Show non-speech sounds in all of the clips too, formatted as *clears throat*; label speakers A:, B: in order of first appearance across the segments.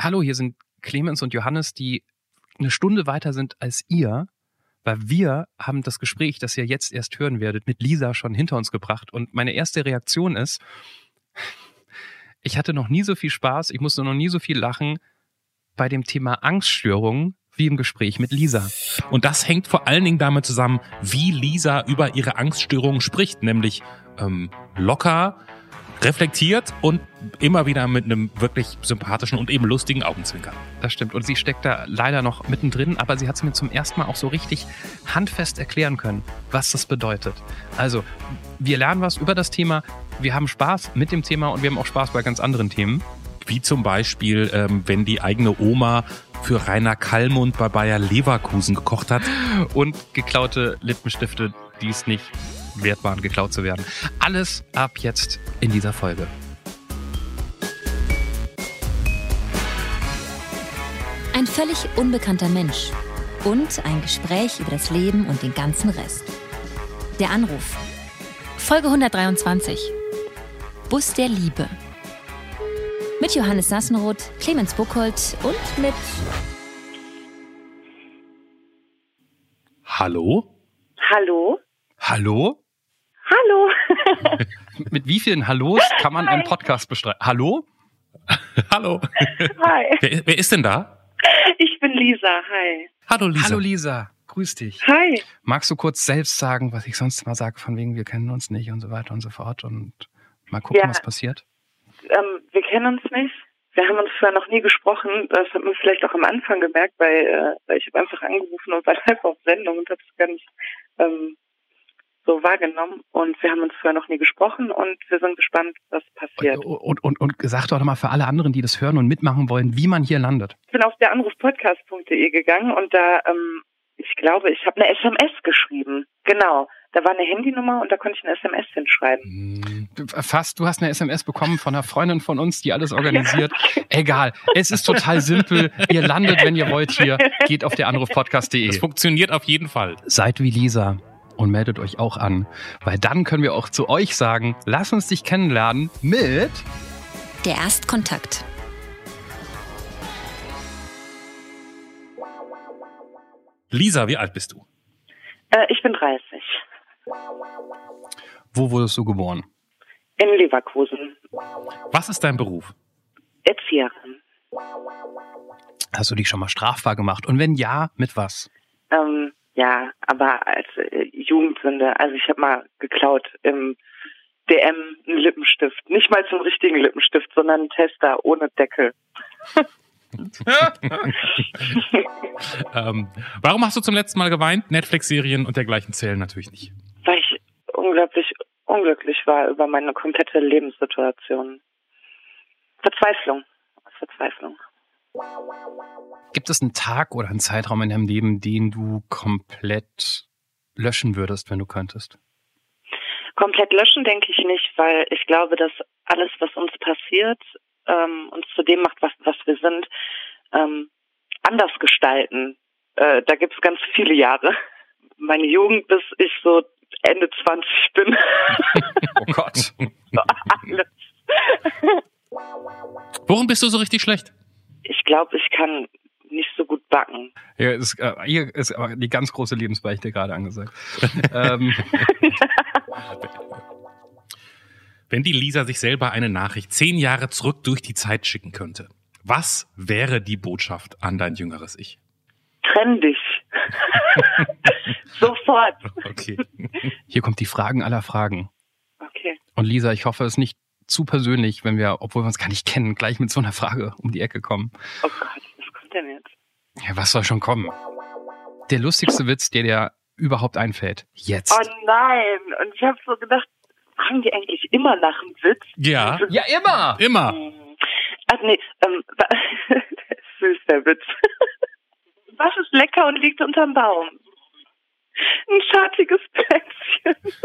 A: hallo, hier sind Clemens und Johannes, die eine Stunde weiter sind als ihr, weil wir haben das Gespräch, das ihr jetzt erst hören werdet, mit Lisa schon hinter uns gebracht. Und meine erste Reaktion ist, ich hatte noch nie so viel Spaß, ich musste noch nie so viel lachen bei dem Thema Angststörungen wie im Gespräch mit Lisa.
B: Und das hängt vor allen Dingen damit zusammen, wie Lisa über ihre Angststörungen spricht, nämlich ähm, locker, reflektiert und immer wieder mit einem wirklich sympathischen und eben lustigen Augenzwinkern.
A: Das stimmt. Und sie steckt da leider noch mittendrin, aber sie hat es mir zum ersten Mal auch so richtig handfest erklären können, was das bedeutet. Also, wir lernen was über das Thema, wir haben Spaß mit dem Thema und wir haben auch Spaß bei ganz anderen Themen.
B: Wie zum Beispiel, ähm, wenn die eigene Oma für Rainer Kallmund bei Bayer Leverkusen gekocht hat.
A: Und geklaute Lippenstifte, die es nicht wert waren, geklaut zu werden. Alles ab jetzt in dieser Folge.
C: Ein völlig unbekannter Mensch und ein Gespräch über das Leben und den ganzen Rest. Der Anruf. Folge 123. Bus der Liebe. Mit Johannes Sassenroth, Clemens Buchholz und mit
B: Hallo?
D: Hallo?
A: Hallo?
D: Hallo? *laughs*
A: Mit wie vielen Hallos kann man einen Podcast bestreiten? Hallo? *laughs*
B: Hallo?
D: Hi.
B: Wer, wer ist denn da?
D: Ich bin Lisa. Hi.
B: Hallo Lisa.
A: Hallo Lisa, grüß dich.
D: Hi.
A: Magst du kurz selbst sagen, was ich sonst mal sage, von wegen wir kennen uns nicht und so weiter und so fort und mal gucken,
D: Ja.
A: was passiert?
D: Ähm, wir kennen uns nicht. Wir haben uns vorher noch nie gesprochen. Das hat man vielleicht auch am Anfang gemerkt, weil, äh, weil ich habe einfach angerufen und war *laughs* live auf Sendung und habe es gar nicht ähm, so wahrgenommen. Und wir haben uns vorher noch nie gesprochen und wir sind gespannt, was passiert.
A: Und, und, und, und sag doch mal für alle anderen, die das hören und mitmachen wollen, wie man hier landet.
D: Ich bin auf der Anrufpodcast.de gegangen und da, ähm, ich glaube, ich habe eine SMS geschrieben. Genau. Da war eine Handynummer und da konnte ich eine SMS hinschreiben.
A: Du- Fast, du hast eine SMS bekommen von einer Freundin von uns, die alles organisiert. Egal, es ist total simpel. Ihr landet, wenn ihr wollt, hier. Geht auf der Anrufpodcast.de.
B: Das funktioniert auf jeden Fall.
A: Seid wie Lisa und meldet euch auch an, weil dann können wir auch zu euch sagen, lass uns dich kennenlernen mit
C: der Erstkontakt.
B: Lisa, wie alt bist du?
D: Äh, ich bin 30.
A: Wo wurdest du geboren?
D: In Leverkusen.
B: Was ist dein Beruf?
D: Erzieherin.
A: Hast du dich schon mal strafbar gemacht? Und wenn ja, mit was?
D: Ähm, ja, aber als äh, Jugendsünde. Also ich habe mal geklaut im DM einen Lippenstift. Nicht mal zum richtigen Lippenstift, sondern einen Tester ohne Deckel. *laughs*
B: Ähm, warum hast du zum letzten Mal geweint? Netflix-Serien und dergleichen zählen natürlich nicht.
D: Weil ich unglaublich unglücklich war über meine komplette Lebenssituation. Verzweiflung. Verzweiflung.
A: Gibt es einen Tag oder einen Zeitraum in deinem Leben, den du komplett löschen würdest, wenn du könntest?
D: Komplett löschen denke ich nicht, weil ich glaube, dass alles, was uns passiert, ähm, uns zu dem macht, was, was wir sind, ähm, anders gestalten. Äh, da gibt es ganz viele Jahre. Meine Jugend, bis ich so Ende 20 bin. *laughs*
A: Oh Gott.
D: so alles.
B: Worum bist du so richtig schlecht?
D: Ich glaube, ich kann nicht so gut backen.
A: Hier ist, äh, hier ist aber die ganz große Lebensbeichte gerade angesagt. *laughs* ähm,
B: Wenn die Lisa sich selber eine Nachricht zehn Jahre zurück durch die Zeit schicken könnte, was wäre die Botschaft an dein jüngeres Ich?
D: Trenn dich. *laughs* Sofort.
B: Okay.
A: hier kommt die Fragen aller Fragen.
D: Okay.
A: Und Lisa, ich hoffe, es ist nicht zu persönlich, wenn wir, obwohl wir uns gar nicht kennen, gleich mit so einer Frage um die Ecke kommen.
D: Oh Gott, was kommt denn jetzt?
A: Ja, was soll schon kommen? Der lustigste Witz, der dir überhaupt einfällt. Jetzt.
D: Oh nein. Und ich habe so gedacht, haben die eigentlich immer nach dem Witz?
B: Ja,
A: ja, immer!
B: immer.
D: Hm. Ach nee, ähm, *laughs* süß der Witz. *laughs* Was ist lecker und liegt unterm Baum? Ein schattiges Plätzchen.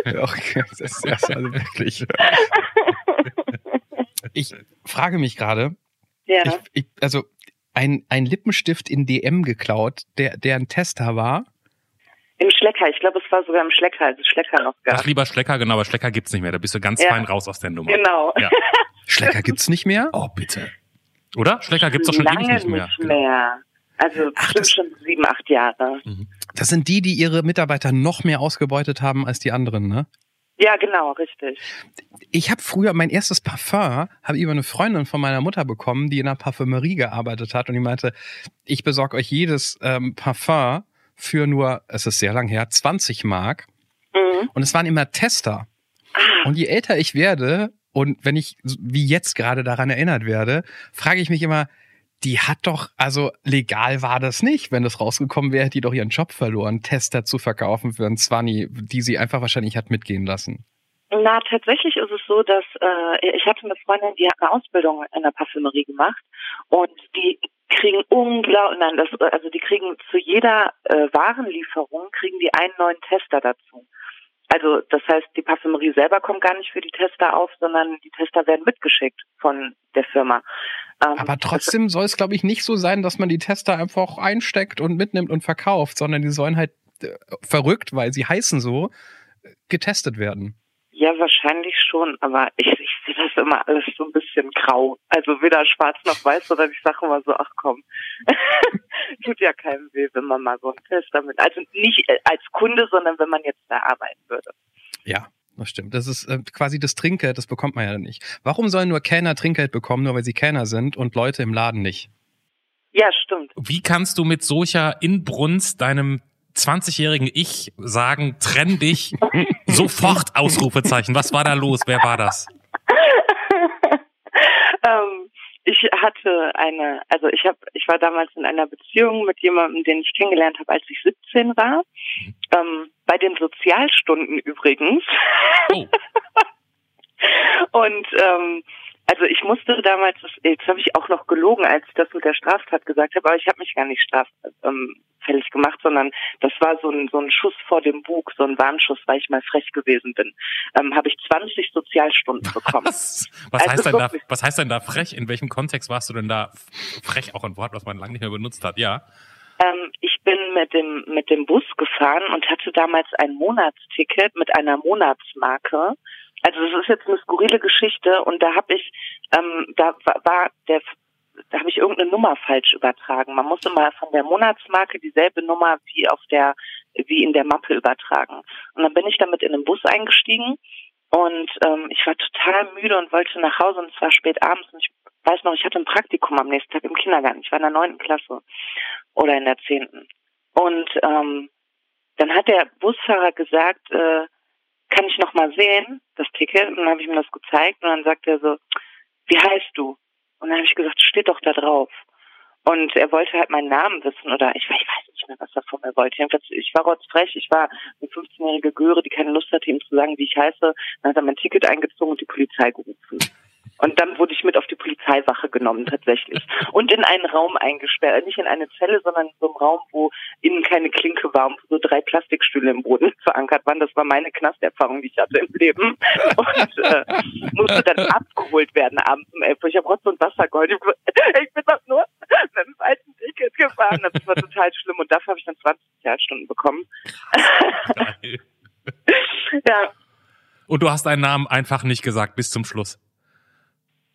D: *laughs*
A: Okay, das ist also wirklich. *laughs* Ich frage mich gerade,
D: Ja.
A: ich, ich, also ein, ein Lippenstift in DM geklaut, der, der ein Tester war.
D: Im Schlecker. Ich glaube, es war sogar im Schlecker, als es Schlecker noch gab.
B: lieber Schlecker, genau, aber Schlecker gibt's nicht mehr. Da bist du ganz
D: Ja.
B: fein raus aus der Nummer.
D: Genau.
B: Ja. *laughs*
A: Schlecker gibt's nicht mehr?
B: Oh, bitte. Oder? Schlecker gibt's doch schon
D: Lange
B: ewig nicht mehr.
D: Nicht mehr. Also
A: Ach,
D: bestimmt
A: das-
D: schon sieben, acht Jahre.
A: Das sind die, die ihre Mitarbeiter noch mehr ausgebeutet haben als die anderen, ne?
D: Ja, genau, richtig.
A: Ich habe früher mein erstes Parfum habe über eine Freundin von meiner Mutter bekommen, die in einer Parfümerie gearbeitet hat und die meinte, ich besorge euch jedes ähm, Parfum für nur, es ist sehr lang her, 20 Mark
D: Mhm.
A: und es waren immer Tester. Und je älter ich werde und wenn ich wie jetzt gerade daran erinnert werde, frage ich mich immer, die hat doch, also legal war das nicht. Wenn das rausgekommen wäre, hätte die doch ihren Job verloren, Tester zu verkaufen für einen Zwanni, die sie einfach wahrscheinlich hat mitgehen lassen.
D: Na, tatsächlich ist es so, dass äh, ich hatte eine Freundin, die hat eine Ausbildung in der Parfümerie gemacht und die kriegen unglaublich, nein, das, also die kriegen zu jeder äh, Warenlieferung kriegen die einen neuen Tester dazu. Also das heißt, die Parfümerie selber kommt gar nicht für die Tester auf, sondern die Tester werden mitgeschickt von der Firma. Ähm,
A: Aber trotzdem soll es, glaube ich, nicht so sein, dass man die Tester einfach einsteckt und mitnimmt und verkauft, sondern die sollen halt äh, verrückt, weil sie heißen so, äh, getestet werden.
D: Ja, wahrscheinlich schon, aber ich, das immer alles so ein bisschen grau. Also weder schwarz noch weiß, sondern ich sage immer so, ach komm, *laughs* tut ja keinem weh, wenn man mal so einen Test damit, also nicht äh, als Kunde, sondern wenn man jetzt da arbeiten würde.
A: Ja, das stimmt. Das ist äh, quasi das Trinkgeld, das bekommt man ja nicht. Warum sollen nur Kellner Trinkgeld bekommen, nur weil sie Kellner sind und Leute im Laden nicht?
D: Ja, stimmt.
B: Wie kannst du mit solcher Inbrunst deinem 20-jährigen Ich sagen, trenn dich, *laughs* sofort Ausrufezeichen. Was war da los? Wer war das?
D: Ähm, ich hatte eine, also ich habe, ich war damals in einer Beziehung mit jemandem, den ich kennengelernt habe, als ich 17 war. Ähm, bei den Sozialstunden übrigens.
B: Oh. *laughs*
D: Und ähm, also ich musste damals, jetzt habe ich auch noch gelogen, als ich das mit der Straftat gesagt habe, aber ich habe mich gar nicht straffällig ähm, gemacht, sondern das war so ein, so ein Schuss vor dem Bug, so ein Warnschuss, weil ich mal frech gewesen bin. Ähm, habe ich 20 Sozialstunden bekommen.
B: Was, was,
D: Also
B: heißt denn da, was heißt denn da frech? In welchem Kontext warst du denn da frech? Auch ein Wort, was man lange nicht mehr benutzt hat. Ja.
D: Ähm, ich bin mit dem mit dem Bus gefahren und hatte damals ein Monatsticket mit einer Monatsmarke. Also das ist jetzt eine skurrile Geschichte und da habe ich, ähm, da wa- war der, da habe ich irgendeine Nummer falsch übertragen. Man musste mal von der Monatsmarke dieselbe Nummer wie auf der, wie in der Mappe übertragen. Und dann bin ich damit in den Bus eingestiegen und ähm, ich war total müde und wollte nach Hause und es war spät abends und ich weiß noch, ich hatte ein Praktikum am nächsten Tag im Kindergarten. Ich war in der neunten Klasse oder in der zehnten. Und ähm, dann hat der Busfahrer gesagt, äh, kann ich noch mal sehen, das Ticket? Und dann habe ich mir das gezeigt und dann sagt er so, wie heißt du? Und dann habe ich gesagt, steht doch da drauf. Und er wollte halt meinen Namen wissen oder ich, ich weiß nicht mehr, was er von mir wollte. Ich war rotzfrech, ich war eine 15-jährige Göre, die keine Lust hatte, ihm zu sagen, wie ich heiße. Dann hat er mein Ticket eingezogen und die Polizei gerufen. Und dann wurde ich mit auf die Polizeiwache genommen, tatsächlich. *laughs* Und in einen Raum eingesperrt. Nicht in eine Zelle, sondern in so einem Raum, wo innen keine Klinke war und wo so drei Plastikstühle im Boden *laughs* verankert waren. Das war meine Knasterfahrung, die ich hatte im Leben. *laughs* Und äh, musste dann abgeholt werden abends um elf Uhr. Ich habe Rotz und Wasser geholt. Ich bin doch nur mit dem alten Ticket gefahren. Das war total schlimm. Und dafür habe ich dann 20 Sozialstunden bekommen.
B: Geil.
D: Ja,
B: Und du hast deinen Namen einfach nicht gesagt bis zum Schluss.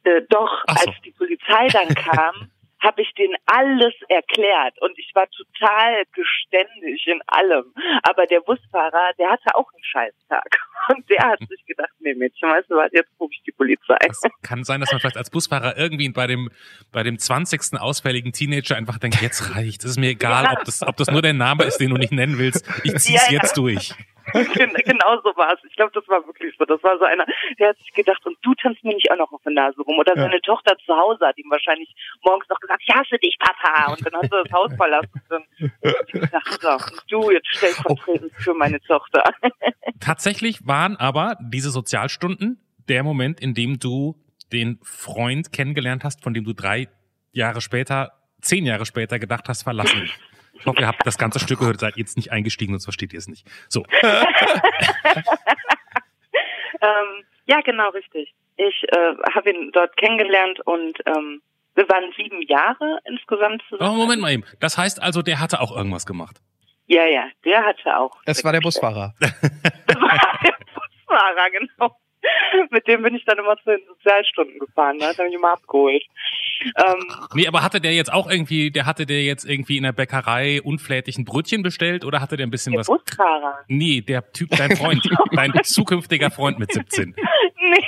D: Äh, doch,
B: so.
D: als die Polizei dann kam, *laughs* habe ich denen alles erklärt und ich war total geständig in allem. Aber der Busfahrer, der hatte auch einen Scheißtag *laughs* und der hat sich gedacht, nee Mädchen, weißt du was, jetzt rufe ich die Polizei.
B: Es kann sein, dass man vielleicht als Busfahrer irgendwie bei dem, bei dem 20. ausfälligen Teenager einfach denkt, jetzt reicht. Es ist mir egal,
D: Ja.
B: ob das, ob das nur der Name ist, den du nicht nennen willst. Ich zieh's
D: Ja, ja.
B: jetzt durch. *laughs*
D: Gen- genau so war es. Ich glaube, das war wirklich so. Das war so einer, der hat sich gedacht, und du tanzt mir nicht auch noch auf der Nase rum. Oder seine Tochter zu Hause hat ihm wahrscheinlich morgens noch gesagt, ich hasse dich, Papa. Und dann hat er das Haus verlassen. Und dann hab ich gedacht, so, du jetzt stellvertretend für meine Tochter. *laughs*
B: Tatsächlich waren aber diese Sozialstunden der Moment, in dem du den Freund kennengelernt hast, von dem du drei Jahre später, zehn Jahre später gedacht hast, verlassen. Ich hoffe, ihr habt das ganze Stück gehört, seid jetzt nicht eingestiegen, sonst versteht ihr es nicht. So, *laughs*
D: Ähm, ja, genau, richtig. Ich äh, habe ihn dort kennengelernt und ähm, wir waren sieben Jahre insgesamt
B: oh,
D: zusammen.
B: Moment mal eben. Das heißt also, der hatte auch irgendwas gemacht.
D: Ja, ja, der hatte auch.
A: Es war der Busfahrer. *laughs*
D: Das war der *laughs* Busfahrer, genau. *laughs* mit dem bin ich dann immer zu den Sozialstunden gefahren. Da hat er mich immer abgeholt. Ähm,
B: Nee, aber hatte der jetzt auch irgendwie, der hatte der jetzt irgendwie in der Bäckerei unflätig ein Brötchen bestellt oder hatte der ein bisschen
D: der
B: was?
D: Busfahrer.
B: Nee, der Typ, dein Freund, *laughs* dein zukünftiger Freund mit 17. *laughs*
D: nee,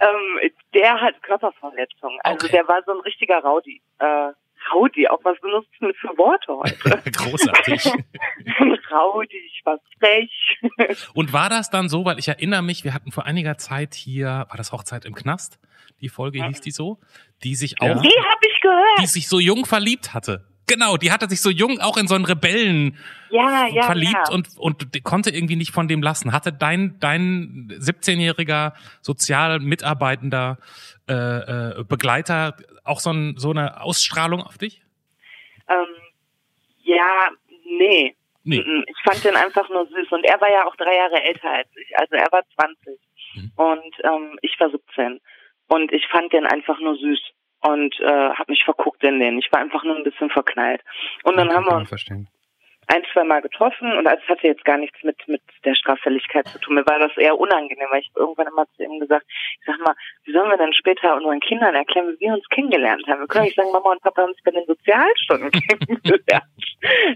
D: ähm, der hat Körperverletzung. Also
B: Okay.
D: der war so ein richtiger Rowdy. Äh, Rowdy, auch was benutzt du denn für Worte heute? *laughs*
B: Großartig. *laughs*
D: Ich war frech.
B: Und war das dann so, weil ich erinnere mich, wir hatten vor einiger Zeit hier, war das Hochzeit im Knast? Die Folge hieß die so, die sich
A: Ja.
B: auch,
D: Die ich gehört.
B: die sich so jung verliebt hatte. Genau, die hatte sich so jung auch in so einen Rebellen
D: Ja, ja,
B: verliebt
D: ja.
B: und und konnte irgendwie nicht von dem lassen. Hatte dein dein 17-jähriger sozial mitarbeitender äh, äh, Begleiter auch so, ein, so eine Ausstrahlung auf dich?
D: Ähm, ja, nee.
B: Nee.
D: Ich fand den einfach nur süß. Und er war ja auch drei Jahre älter als ich. Also er war 20
B: Mhm.
D: und ähm, ich war 17. Und ich fand den einfach nur süß und äh, habe mich verguckt in den. Ich war einfach nur ein bisschen verknallt. Und dann
A: Ja,
D: haben wir uns
A: verstehen.
D: ein, zwei Mal getroffen und es hatte jetzt gar nichts mit, mit der Straffälligkeit zu tun. Mir war das eher unangenehm, weil ich irgendwann immer zu ihm gesagt, ich sag mal, wie sollen wir denn später unseren Kindern erklären, wie wir uns kennengelernt haben? Wir können nicht sagen, Mama und Papa haben uns bei den Sozialstunden *laughs* kennengelernt.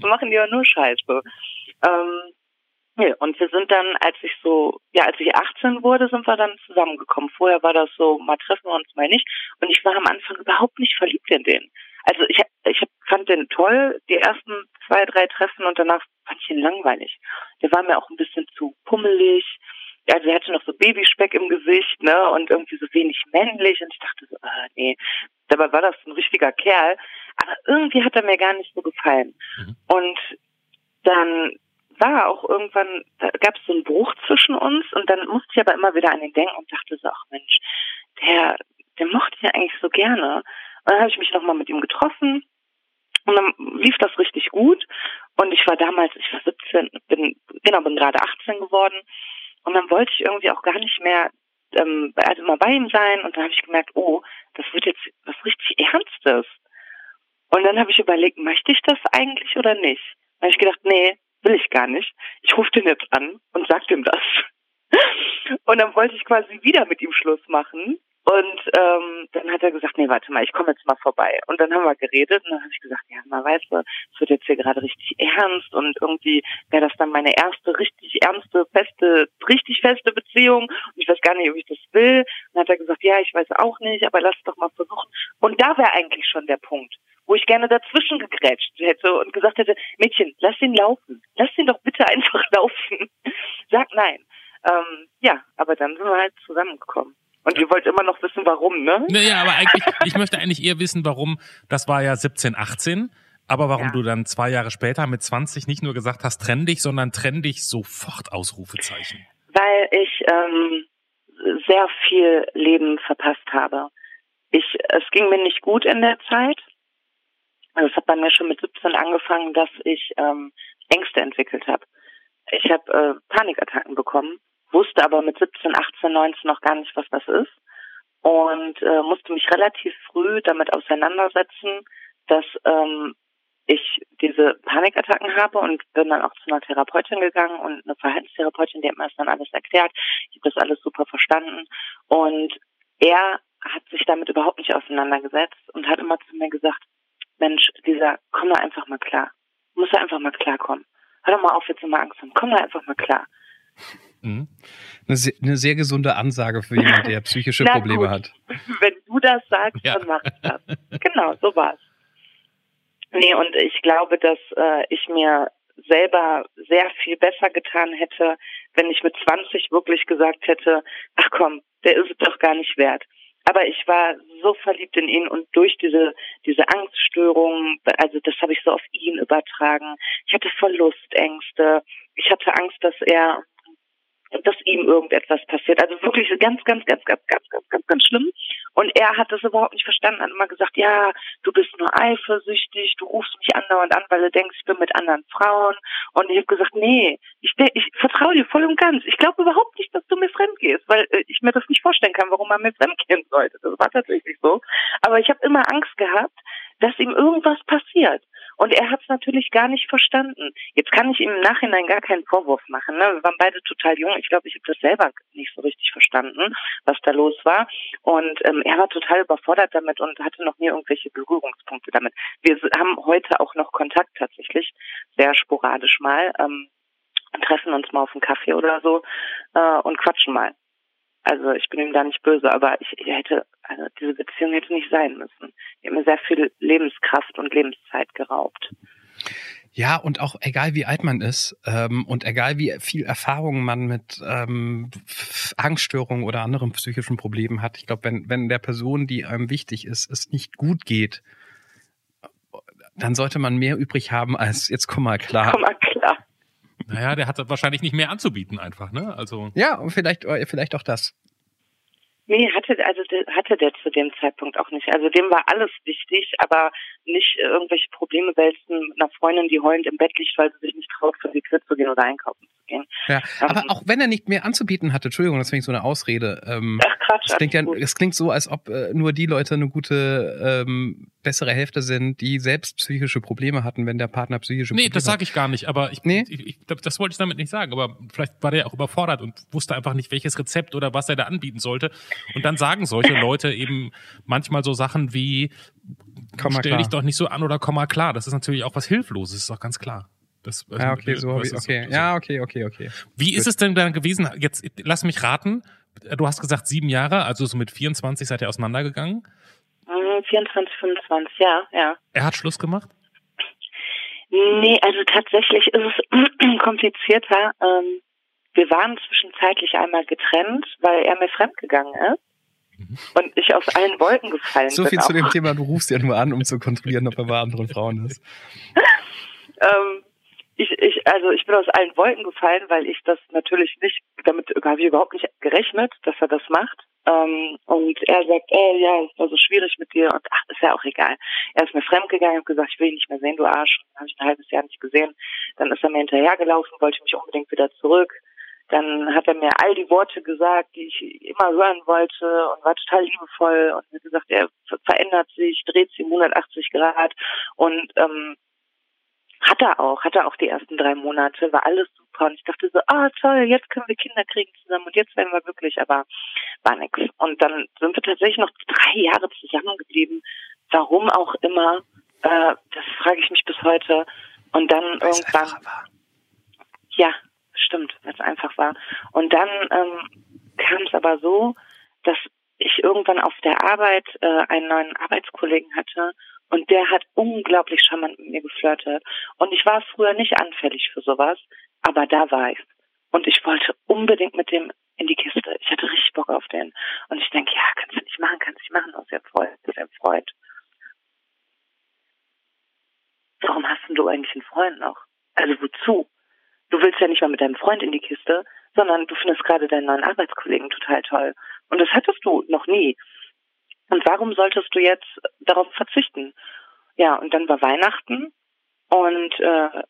D: Wir machen die ja nur Scheiße. Ähm, ja, und wir sind dann, als ich so, ja, als ich 18 wurde, sind wir dann zusammengekommen. Vorher war das so, mal treffen wir uns, mal nicht. Und ich war am Anfang überhaupt nicht verliebt in den. Also ich, ich fand den toll, die ersten zwei, drei Treffen und danach fand ich ihn langweilig. Der war mir auch ein bisschen zu pummelig. Also er hatte noch so Babyspeck im Gesicht, ne, und irgendwie so wenig männlich. Und ich dachte so, ah, nee. Dabei war das ein richtiger Kerl. Aber irgendwie hat er mir gar nicht so gefallen.
B: Mhm.
D: Und dann war auch irgendwann, da gab es so einen Bruch zwischen uns und dann musste ich aber immer wieder an ihn denken und dachte so, ach Mensch, der, der mochte ich ja eigentlich so gerne. Und dann habe ich mich nochmal mit ihm getroffen und dann lief das richtig gut. Und ich war damals, ich war 17, bin, genau, bin gerade 18 geworden. Und dann wollte ich irgendwie auch gar nicht mehr, ähm, also mal bei ihm sein. Und dann habe ich gemerkt, oh, das wird jetzt was richtig Ernstes. Und dann habe ich überlegt, möchte ich das eigentlich oder nicht? Dann habe ich gedacht, nee, will ich gar nicht. Ich rufe den jetzt an und sag ihm das. *laughs* Und dann wollte ich quasi wieder mit ihm Schluss machen. Und ähm, dann hat er gesagt, nee, warte mal, ich komme jetzt mal vorbei. Und dann haben wir geredet und dann habe ich gesagt, ja, mal weißt du, es wird jetzt hier gerade richtig ernst und irgendwie wäre das dann meine erste richtig ernste, feste, richtig feste Beziehung und ich weiß gar nicht, ob ich das will. Und dann hat er gesagt, ja, ich weiß auch nicht, aber lass es doch mal versuchen. Und da wäre eigentlich schon der Punkt, wo ich gerne dazwischen gegrätscht hätte und gesagt hätte, Mädchen, lass ihn laufen. Lass ihn doch bitte *laughs* einfach laufen. Sag nein. Ähm, ja, aber dann sind wir halt zusammengekommen. Und ihr wollt immer noch wissen, warum, ne?
B: Naja, aber eigentlich, ich möchte eigentlich eher wissen, warum, das war ja 17, 18, aber warum
D: Ja.
B: du dann zwei Jahre später mit 20 nicht nur gesagt hast, trenn dich, sondern trenn dich sofort, Ausrufezeichen.
D: Weil ich ähm, sehr viel Leben verpasst habe. Ich, es ging mir nicht gut in der Zeit. Also es hat bei mir schon mit 17 angefangen, dass ich ähm, Ängste entwickelt habe. Ich habe äh, Panikattacken bekommen, wusste aber mit 17, 18, 19 noch gar nicht, was das ist und äh, musste mich relativ früh damit auseinandersetzen, dass ähm, ich diese Panikattacken habe und bin dann auch zu einer Therapeutin gegangen und eine Verhaltenstherapeutin, die hat mir das dann alles erklärt. Ich habe das alles super verstanden und er hat sich damit überhaupt nicht auseinandergesetzt und hat immer zu mir gesagt, Mensch, dieser, komm da einfach mal klar. Du musst da einfach mal klarkommen. Hör doch mal auf, jetzt immer Angst haben. Komm da einfach mal klar.
B: Mhm.
A: Eine sehr, eine sehr gesunde Ansage für jemanden, der psychische *laughs* Probleme
D: gut.
A: hat. *laughs*
D: Wenn du das sagst,
B: Ja.
D: dann mach ich das. Genau, so war's. Nee, und ich glaube, dass äh, ich mir selber sehr viel besser getan hätte, wenn ich mit 20 wirklich gesagt hätte, ach komm, der ist es doch gar nicht wert. Aber ich war so verliebt in ihn und durch diese diese Angststörung, also das habe ich so auf ihn übertragen. Ich hatte Verlustängste. Ich hatte Angst, dass er dass ihm irgendetwas passiert. Also wirklich ganz, ganz, ganz, ganz, ganz, ganz, ganz, ganz schlimm. Und er hat das überhaupt nicht verstanden, hat immer gesagt, ja, du bist nur eifersüchtig, du rufst mich andauernd an, weil du denkst, ich bin mit anderen Frauen. Und ich habe gesagt, nee, ich, ich vertraue dir voll und ganz. Ich glaube überhaupt nicht, dass du mir fremd gehst, weil äh, ich mir das nicht vorstellen kann, warum man mir fremd gehen sollte. Das war tatsächlich so. Aber ich habe immer Angst gehabt, dass ihm irgendwas passiert. Und er hat es natürlich gar nicht verstanden. Jetzt kann ich ihm im Nachhinein gar keinen Vorwurf machen. Ne? Wir waren beide total jung. Ich glaube, ich habe das selber nicht so richtig verstanden, was da los war. Und ähm, er war total überfordert damit und hatte noch nie irgendwelche Berührungspunkte damit. Wir haben heute auch noch Kontakt tatsächlich, sehr sporadisch mal. Ähm, treffen uns mal auf einen Kaffee oder so äh, und quatschen mal. Also ich bin ihm da nicht böse, aber ich hätte, also diese Beziehung hätte nicht sein müssen. Die hat mir sehr viel Lebenskraft und Lebenszeit geraubt.
A: Ja, und auch egal wie alt man ist ähm, und egal wie viel Erfahrung man mit ähm, Angststörungen oder anderen psychischen Problemen hat, ich glaube, wenn, wenn der Person, die einem wichtig ist, es nicht gut geht, dann sollte man mehr übrig haben als jetzt komm mal klar.
D: Komm mal klar.
B: Naja, der hat wahrscheinlich nicht mehr anzubieten einfach, ne? Also.
A: Ja, und vielleicht, äh, vielleicht auch das.
D: Nee, hatte, also hatte der zu dem Zeitpunkt auch nicht. Also dem war alles wichtig, aber nicht irgendwelche Probleme wälzen mit einer Freundin, die heulend im Bett liegt, weil sie sich nicht traut, vor die Tür zu gehen oder einkaufen zu gehen.
A: Ja, aber ähm, auch wenn er nicht mehr anzubieten hatte, Entschuldigung, das finde ich so eine Ausrede. Ähm,
D: Ach Quatsch,
A: es klingt ja, es klingt so, als ob äh, nur die Leute eine gute, ähm, bessere Hälfte sind, die selbst psychische Probleme hatten, wenn der Partner psychische Probleme
B: Nee, das sage ich gar nicht, aber ich,
A: nee?
B: ich, ich, das wollte ich damit nicht sagen, aber vielleicht war der auch überfordert und wusste einfach nicht, welches Rezept oder was er da anbieten sollte. Und dann sagen solche *laughs* Leute eben manchmal so Sachen wie,
A: Komm
B: stell dich doch nicht so an oder komm mal klar. Das ist natürlich auch was Hilfloses, ist doch ganz klar. Das, also,
A: Ja, okay, so habe ich, okay.
B: so-
A: Ja, okay, okay, okay.
B: Wie ist es denn dann gewesen? Jetzt lass mich raten. Du hast gesagt sieben Jahre, also so mit 24 seid ihr auseinandergegangen.
D: Mhm, 24, 25, ja, ja.
B: Er hat Schluss gemacht.
D: Nee, also tatsächlich ist es *clears throat* komplizierter. Ähm, wir waren zwischenzeitlich einmal getrennt, weil er mir fremdgegangen ist. Und ich aus allen Wolken gefallen
A: So
D: bin.
A: viel zu
D: auch.
A: dem Thema, du rufst ja nur an, um zu kontrollieren, ob er bei anderen Frauen ist. *laughs*
D: ähm, ich, ich, also ich bin aus allen Wolken gefallen, weil ich das natürlich nicht, damit habe ich überhaupt nicht gerechnet, dass er das macht. Ähm, und er sagt, äh, ja, es war so schwierig mit dir und ach, ist ja auch egal. Er ist mir fremdgegangen, habe gesagt, ich will ihn nicht mehr sehen, du Arsch. Dann habe ich ein halbes Jahr nicht gesehen. Dann ist er mir hinterhergelaufen, wollte mich unbedingt wieder zurück. Dann hat er mir all die Worte gesagt, die ich immer hören wollte und war total liebevoll und hat gesagt, er ver- verändert sich, dreht sich um 180 Grad und ähm, hat er auch, hat er auch die ersten drei Monate, war alles super und ich dachte so, ah toll, jetzt können wir Kinder kriegen zusammen und jetzt werden wir glücklich, aber war nix. Und dann sind wir tatsächlich noch drei Jahre zusammengeblieben, warum auch immer, äh, das frage ich mich bis heute. Und dann
A: Weil es
D: irgendwann, ja, stimmt, weil es einfach war. Und dann ähm, kam es aber so, dass ich irgendwann auf der Arbeit äh, einen neuen Arbeitskollegen hatte und der hat unglaublich charmant mit mir geflirtet. Und ich war früher nicht anfällig für sowas, aber da war ich. Und ich wollte unbedingt mit dem in die Kiste. Ich hatte richtig Bock auf den. Und ich denke, ja, kannst du nicht machen, kannst du nicht machen, aus der Freund. Warum hast denn du eigentlich einen Freund noch? Also wozu? Du willst ja nicht mal mit deinem Freund in die Kiste, sondern du findest gerade deinen neuen Arbeitskollegen total toll. Und das hattest du noch nie. Und warum solltest du jetzt darauf verzichten? Ja, und dann war Weihnachten und äh,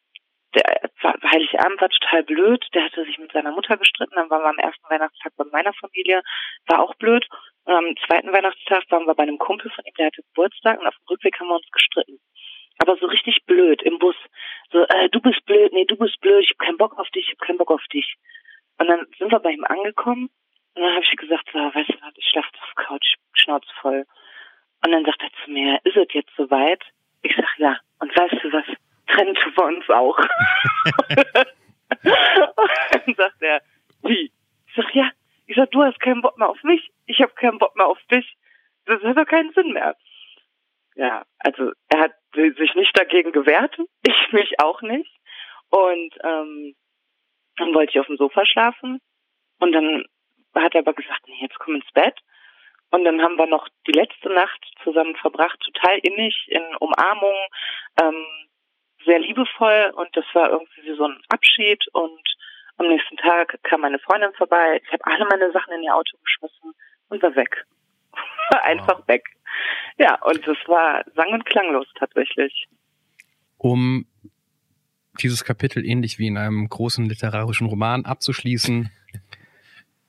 D: der Heiligabend war total blöd. Der hatte sich mit seiner Mutter gestritten. Dann waren wir am ersten Weihnachtstag bei meiner Familie. War auch blöd. Und am zweiten Weihnachtstag waren wir bei einem Kumpel von ihm, der hatte Geburtstag. Und auf dem Rückweg haben wir uns gestritten. Aber so richtig blöd im Bus. So, äh, du bist blöd, nee, du bist blöd, ich hab keinen Bock auf dich, ich hab keinen Bock auf dich. Und dann sind wir bei ihm angekommen und dann habe ich gesagt, so, weißt du was, ich schlafe auf Couch, Schnauze voll. Und dann sagt er zu mir, ist es jetzt soweit? Ich sag ja. Und weißt du was, *laughs* trennen tun wir uns auch. *laughs* und dann sagt er, wie? Ich sag ja. Ich sag, du hast keinen Bock mehr auf mich, ich habe keinen Bock mehr auf dich. Das hat doch keinen Sinn mehr. Ja, also er hat sich nicht dagegen gewehrt, ich mich auch nicht. Und ähm, dann wollte ich auf dem Sofa schlafen. Und dann hat er aber gesagt, nee, jetzt komm ins Bett. Und dann haben wir noch die letzte Nacht zusammen verbracht, total innig, in Umarmung, ähm, sehr liebevoll. Und das war irgendwie wie so ein Abschied. Und am nächsten Tag kam meine Freundin vorbei. Ich habe alle meine Sachen in ihr Auto geschmissen und war weg. *laughs* Einfach weg. Ja, und das war sang- und klanglos tatsächlich.
A: Um dieses Kapitel ähnlich wie in einem großen literarischen Roman abzuschließen.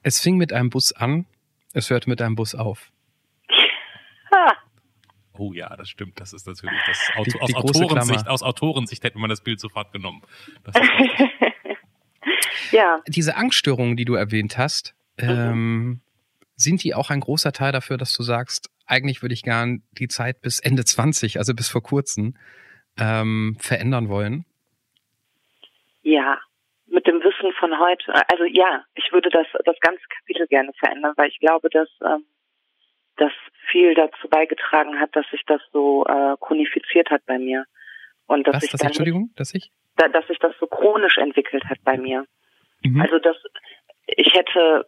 A: Es fing mit einem Bus an, es hörte mit einem Bus auf.
D: Ha,
B: Oh ja, das stimmt. Das ist natürlich das Auto,
A: Die-
B: aus
A: die große
B: Autorensicht. Aus Autorensicht hätte man das Bild sofort genommen. *laughs*
D: Ja,
A: Diese Angststörungen, die du erwähnt hast, ähm, sind die auch ein großer Teil dafür, dass du sagst, eigentlich würde ich gern die Zeit bis Ende 20, also bis vor kurzem, ähm, verändern wollen?
D: ja. Mit dem Wissen von heute, also ja, ich würde das, das ganze Kapitel gerne verändern, weil ich glaube, dass ähm, das viel dazu beigetragen hat, dass sich das so äh, chronifiziert hat bei mir. Und dass
A: Was,
D: ich
A: das,
D: dann
A: Entschuldigung, dass ich?
D: da, dass sich das so chronisch entwickelt hat bei mir.
A: Mhm.
D: Also das, ich hätte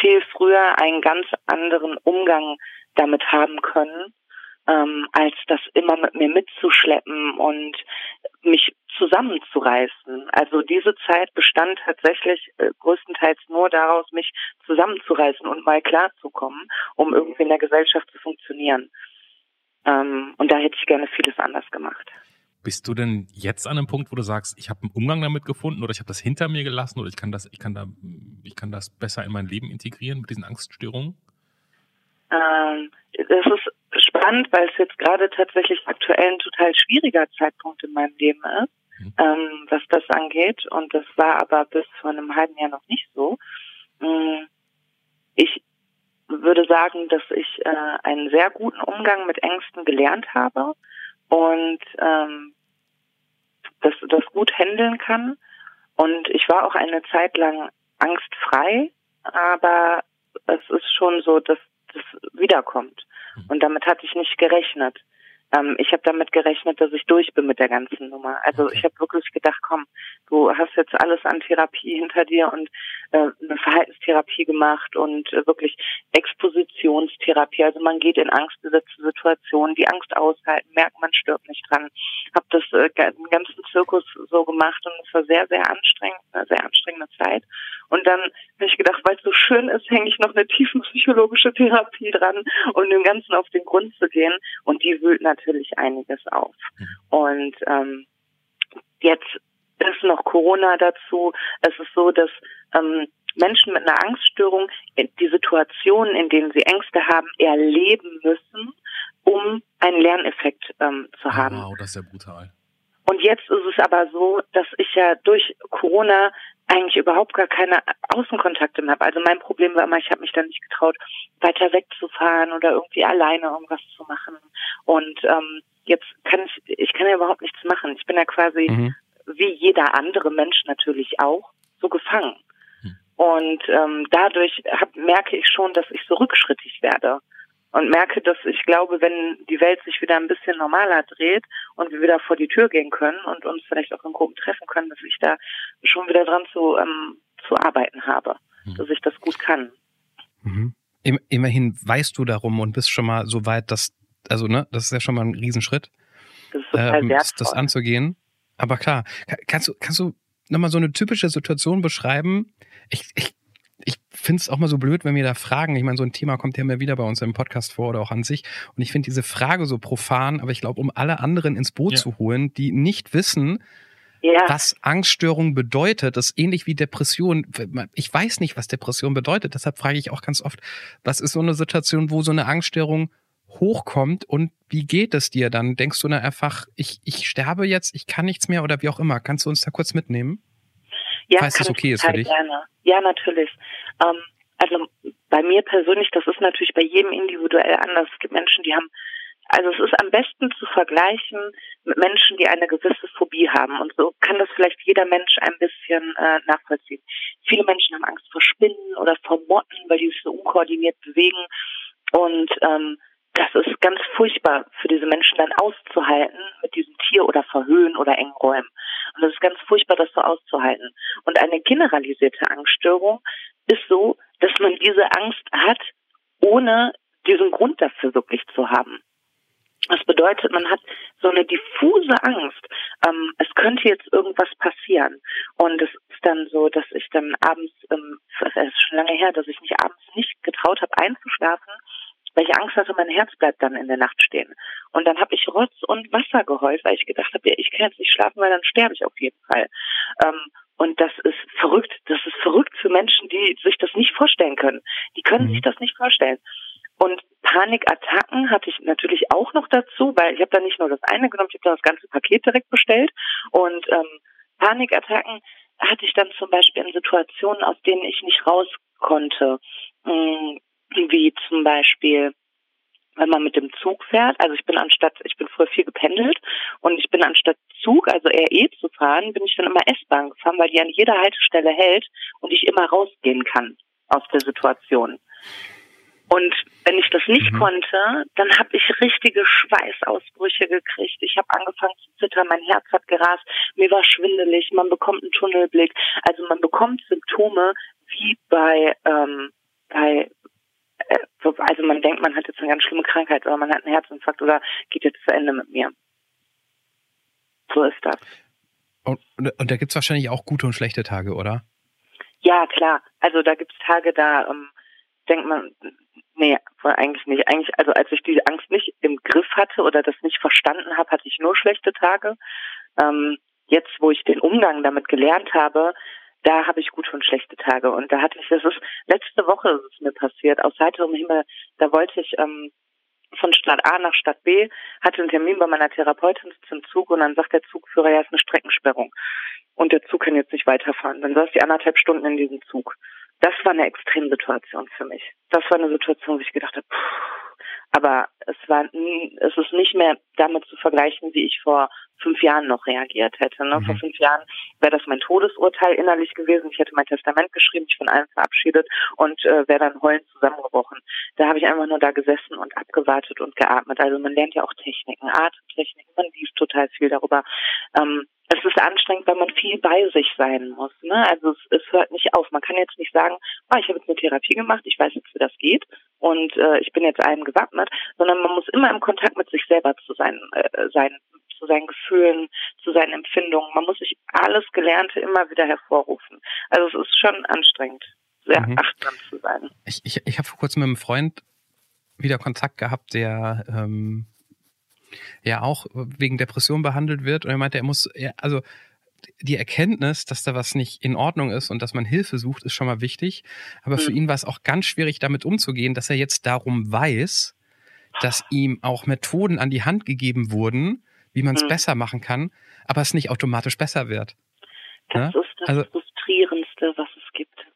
D: viel früher einen ganz anderen Umgang damit haben können, ähm, als das immer mit mir mitzuschleppen und mich zusammenzureißen. Also diese Zeit bestand tatsächlich äh, größtenteils nur daraus, mich zusammenzureißen und mal klarzukommen, um irgendwie in der Gesellschaft zu funktionieren. Ähm, und da hätte ich gerne vieles anders gemacht.
B: Bist du denn jetzt an einem Punkt, wo du sagst, ich habe einen Umgang damit gefunden oder ich habe das hinter mir gelassen oder ich kann das, ich kann da, ich kann das besser in mein Leben integrieren mit diesen Angststörungen?
D: Ähm, es ist spannend, weil es jetzt gerade tatsächlich aktuell ein total schwieriger Zeitpunkt in meinem Leben ist,
B: Mhm.
D: ähm, was das angeht. Und das war aber bis vor einem halben Jahr noch nicht so. Mm, Ich würde sagen, dass ich äh, einen sehr guten Umgang mit Ängsten gelernt habe und ähm, das, das gut handeln kann. Und ich war auch eine Zeit lang angstfrei, aber es ist schon so, dass das wiederkommt. Und damit hatte ich nicht gerechnet. Ähm, ich habe damit gerechnet, dass ich durch bin mit der ganzen Nummer. Also
B: Okay.
D: ich habe wirklich gedacht, komm, du hast jetzt alles an Therapie hinter dir und äh, eine Verhaltenstherapie gemacht und äh, wirklich Expositionstherapie. Also man geht in angstbesetzte Situationen, die Angst aushalten, merkt, man stirbt nicht dran. Habe das äh, den ganzen Zirkus so gemacht und es war sehr, sehr anstrengend, eine sehr anstrengende Zeit. Und dann habe ich gedacht, weil es so schön ist, hänge ich noch eine tiefenpsychologische Therapie dran, um dem Ganzen auf den Grund zu gehen. Und die wühlt natürlich einiges auf.
B: Mhm.
D: Und ähm, jetzt ist noch Corona dazu. Es ist so, dass ähm, Menschen mit einer Angststörung die Situationen, in denen sie Ängste haben, erleben müssen, um einen Lerneffekt ähm, zu haben.
B: Wow, das ist ja brutal.
D: Und jetzt ist es aber so, dass ich ja durch Corona eigentlich überhaupt gar keine Außenkontakte mehr habe. Also mein Problem war immer, ich habe mich dann nicht getraut, weiter wegzufahren oder irgendwie alleine irgendwas zu machen. Und ähm, jetzt kann ich, ich kann ja überhaupt nichts machen. Ich bin ja quasi
A: Mhm.
D: Wie jeder andere Mensch natürlich auch so gefangen.
B: Hm.
D: Und ähm, dadurch hab, merke ich schon, dass ich so rückschrittig werde. Und merke, dass ich glaube, wenn die Welt sich wieder ein bisschen normaler dreht und wir wieder vor die Tür gehen können und uns vielleicht auch in Gruppen treffen können, dass ich da schon wieder dran zu, ähm, zu arbeiten habe,
B: Hm.
D: dass ich das gut kann.
A: Mhm. Im, immerhin weißt du darum und bist schon mal so weit, dass, also ne, das ist ja schon mal ein Riesenschritt,
D: Das ist total
A: ähm,
D: wertvoll.
A: das anzugehen. Aber klar, ka- kannst du, kannst du nochmal so eine typische Situation beschreiben? Ich, ich, ich finde es auch mal so blöd, wenn wir da fragen. Ich meine, so ein Thema kommt ja immer wieder bei uns im Podcast vor oder auch an sich. Und ich finde diese Frage so profan, aber ich glaube, um alle anderen ins Boot
B: Ja.
A: zu holen, die nicht wissen,
D: ja,
A: was Angststörung bedeutet. Das ist ähnlich wie Depression. Ich weiß nicht, was Depression bedeutet. Deshalb frage ich auch ganz oft, was ist so eine Situation, wo so eine Angststörung hochkommt und wie geht es dir dann? Denkst du dann einfach, ich, ich sterbe jetzt, ich kann nichts mehr oder wie auch immer? Kannst du uns da kurz mitnehmen?
D: Ja,
A: Falls das okay ist für dich.
D: Gerne. Ja, natürlich. Ähm, also bei mir persönlich, das ist natürlich bei jedem individuell anders. Es gibt Menschen, die haben, also es ist am besten zu vergleichen mit Menschen, die eine gewisse Phobie haben. Und so kann das vielleicht jeder Mensch ein bisschen äh, nachvollziehen. Viele Menschen haben Angst vor Spinnen oder vor Motten, weil die sich so unkoordiniert bewegen. Und ähm, das ist ganz furchtbar für diese Menschen dann auszuhalten mit diesem Tier oder Verhöhen oder engen Räumen. Und das ist ganz furchtbar, das so auszuhalten. Und eine generalisierte Angststörung ist so, dass man diese Angst hat, ohne diesen Grund dafür wirklich zu haben. Das bedeutet, man hat so eine diffuse Angst. Ähm, es könnte jetzt irgendwas passieren. Und es ist dann so, dass ich dann abends, ähm, es ist schon lange her, dass ich mich abends nicht getraut habe einzuschlafen, weil ich Angst hatte, mein Herz bleibt dann in der Nacht stehen. Und dann habe ich Rotz und Wasser geheult, weil ich gedacht habe, ja, ich kann jetzt nicht schlafen, weil dann sterbe ich auf jeden Fall. Ähm, und das ist verrückt. Das ist verrückt für Menschen, die sich das nicht vorstellen können. Die können
A: Mhm.
D: sich das nicht vorstellen. Und Panikattacken hatte ich natürlich auch noch dazu, weil ich habe da nicht nur das eine genommen, ich habe da das ganze Paket direkt bestellt. Und ähm, Panikattacken hatte ich dann zum Beispiel in Situationen, aus denen ich nicht raus konnte, mm, wie zum Beispiel wenn man mit dem Zug fährt, also ich bin anstatt, ich bin früher viel gependelt und ich bin anstatt Zug, also RE zu fahren, bin ich dann immer S-Bahn gefahren, weil die an jeder Haltestelle hält und ich immer rausgehen kann aus der Situation. Und wenn ich das nicht mhm. konnte, dann habe ich richtige Schweißausbrüche gekriegt. Ich habe angefangen zu zittern, mein Herz hat gerast, mir war schwindelig, man bekommt einen Tunnelblick. Also man bekommt Symptome wie bei ähm, bei also man denkt, man hat jetzt eine ganz schlimme Krankheit oder man hat einen Herzinfarkt oder geht jetzt zu Ende mit mir. So ist das.
A: Und, und da gibt's wahrscheinlich auch gute und schlechte Tage, oder?
D: Ja, klar. Also da gibt's Tage, da ähm, denkt man, nee, eigentlich nicht. Eigentlich, also als ich diese Angst nicht im Griff hatte oder das nicht verstanden habe, hatte ich nur schlechte Tage. Ähm, jetzt, wo ich den Umgang damit gelernt habe, da habe ich gute und schlechte Tage. Und da hatte ich, das ist letzte Woche ist es mir passiert, aus heiterem Himmel, da wollte ich ähm, von Stadt A nach Stadt B, hatte einen Termin bei meiner Therapeutin zum Zug und dann sagt der Zugführer, ja, ist eine Streckensperrung. Und der Zug kann jetzt nicht weiterfahren. Dann saß ich anderthalb Stunden in diesem Zug. Das war eine Extremsituation für mich. Das war eine Situation, wo ich gedacht habe, pff, aber es war, es ist nicht mehr damit zu vergleichen, wie ich vor fünf Jahren noch reagiert hätte. Ne? Mhm. Vor fünf Jahren wäre das mein Todesurteil innerlich gewesen. Ich hätte mein Testament geschrieben, mich von allem verabschiedet und äh, wäre dann heulend zusammengebrochen. Da habe ich einfach nur da gesessen und abgewartet und geatmet. Also man lernt ja auch Techniken, Atemtechniken, man liest total viel darüber. Ähm, es ist anstrengend, weil man viel bei sich sein muss. Ne? Also es, es hört nicht auf. Man kann jetzt nicht sagen, oh, ich habe jetzt eine Therapie gemacht, ich weiß jetzt, wie das geht und äh, ich bin jetzt allem gewappnet, sondern man muss immer im Kontakt mit sich selber zu sein, äh, sein zu seinen Gefühlen, zu seinen Empfindungen. Man muss sich alles Gelernte immer wieder hervorrufen. Also es ist schon anstrengend, sehr mhm. achtsam zu sein.
A: Ich, ich, ich habe vor kurzem mit einem Freund wieder Kontakt gehabt, der ähm, ja auch wegen Depression behandelt wird. Und er meinte, er muss, also die Erkenntnis, dass da was nicht in Ordnung ist und dass man Hilfe sucht, ist schon mal wichtig. Aber mhm. für ihn war es auch ganz schwierig, damit umzugehen, dass er jetzt darum weiß, dass ihm auch Methoden an die Hand gegeben wurden, wie man es mhm. besser machen kann, aber es nicht automatisch besser wird.
D: Das ja? ist das also, Frustrierendste, was es gibt.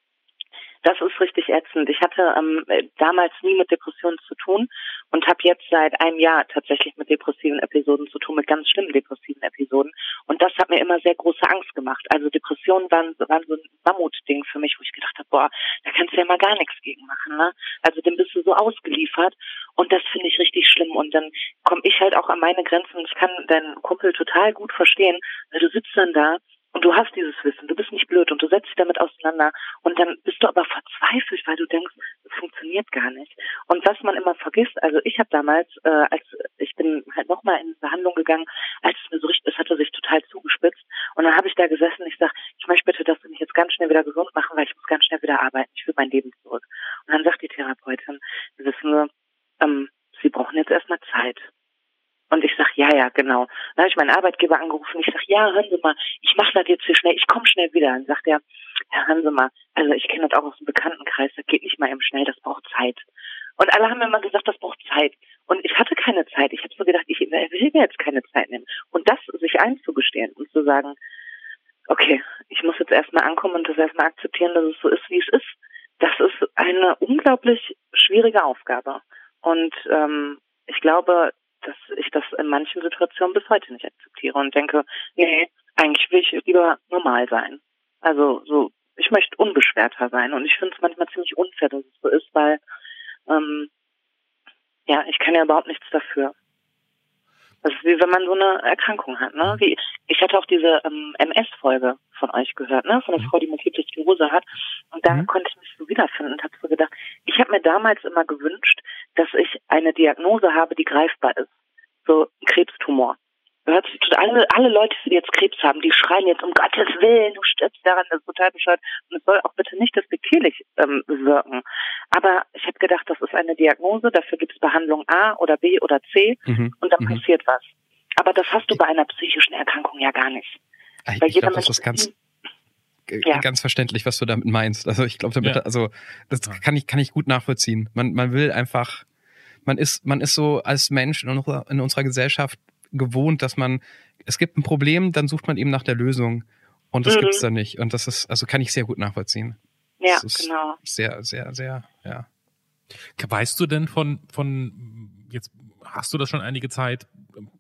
D: Das ist richtig ätzend. Ich hatte ähm, damals nie mit Depressionen zu tun und habe jetzt seit einem Jahr tatsächlich mit depressiven Episoden zu tun, mit ganz schlimmen depressiven Episoden. Und das hat mir immer sehr große Angst gemacht. Also Depressionen waren, waren so ein Mammutding für mich, wo ich gedacht habe, boah, da kannst du ja mal gar nichts gegen machen. Ne? Also dem bist du so ausgeliefert und das finde ich richtig schlimm. Und dann komme ich halt auch an meine Grenzen. Ich kann deinen Kumpel total gut verstehen, weil du sitzt dann da und du hast dieses Wissen, du bist nicht blöd und du setzt dich damit auseinander und dann bist du aber verzweifelt, weil du denkst, funktioniert gar nicht. Und was man immer vergisst, also ich habe damals, äh, als ich bin halt nochmal in Behandlung gegangen, als es mir so richtig, es hatte sich total zugespitzt und dann habe ich da gesessen, ich sag, ich möchte bitte, dass du mich jetzt ganz schnell wieder gesund machen, weil ich muss ganz schnell wieder arbeiten, ich will mein Leben zurück. Und dann sagt die Therapeutin, wissen Sie, ähm, Sie brauchen jetzt erstmal Zeit. Und ich sag, ja, ja, genau. Dann habe ich meinen Arbeitgeber angerufen. Ich sag, ja, hören Sie mal, ich mache das jetzt hier schnell, ich komme schnell wieder. Dann sagt er, ja, hören Sie mal, also ich kenne das auch aus dem Bekanntenkreis, das geht nicht mal eben schnell, das braucht Zeit. Und alle haben mir immer gesagt, das braucht Zeit. Und ich hatte keine Zeit. Ich habe so gedacht, ich will mir jetzt keine Zeit nehmen. Und das sich einzugestehen und zu sagen, okay, ich muss jetzt erstmal ankommen und das erstmal akzeptieren, dass es so ist, wie es ist. Das ist eine unglaublich schwierige Aufgabe. Und ähm, ich glaube, dass ich das in manchen Situationen bis heute nicht akzeptiere und denke, nee, eigentlich will ich lieber normal sein. Also so, ich möchte unbeschwerter sein und ich finde es manchmal ziemlich unfair, dass es so ist, weil ähm, ja, ich kann ja überhaupt nichts dafür. Das ist wie wenn man so eine Erkrankung hat, ne? Wie, ich hatte auch diese ähm, MS-Folge von euch gehört, ne? Von der mhm. Frau, die Multiple Sklerose hat. Und da mhm. konnte ich mich so wiederfinden und habe so gedacht, ich habe mir damals immer gewünscht, dass ich eine Diagnose habe, die greifbar ist. So ein Krebstumor. Hört sich alle, alle Leute, die jetzt Krebs haben, die schreien jetzt um Gottes Willen, du stirbst daran, das ist total bescheuert. Und es soll auch bitte nicht despektierlich ähm, wirken. Aber ich habe gedacht, das ist eine Diagnose, dafür gibt es Behandlung A oder B oder C mhm. und dann mhm. passiert was. Aber das hast du bei einer psychischen Erkrankung ja gar nicht.
A: Ich, Weil ich glaube, das ist ganz, ja. ganz verständlich, was du damit meinst. Also ich glaube, damit, ja. also das kann ich, kann ich gut nachvollziehen. Man, man will einfach man ist, man ist so als Mensch in unserer, in unserer Gesellschaft gewohnt, dass man, es gibt ein Problem, dann sucht man eben nach der Lösung. Und das mhm. gibt's da nicht. Und das ist, also kann ich sehr gut nachvollziehen.
D: Ja, genau.
A: Sehr, sehr, sehr, ja.
B: Weißt du denn von, von, jetzt hast du das schon einige Zeit,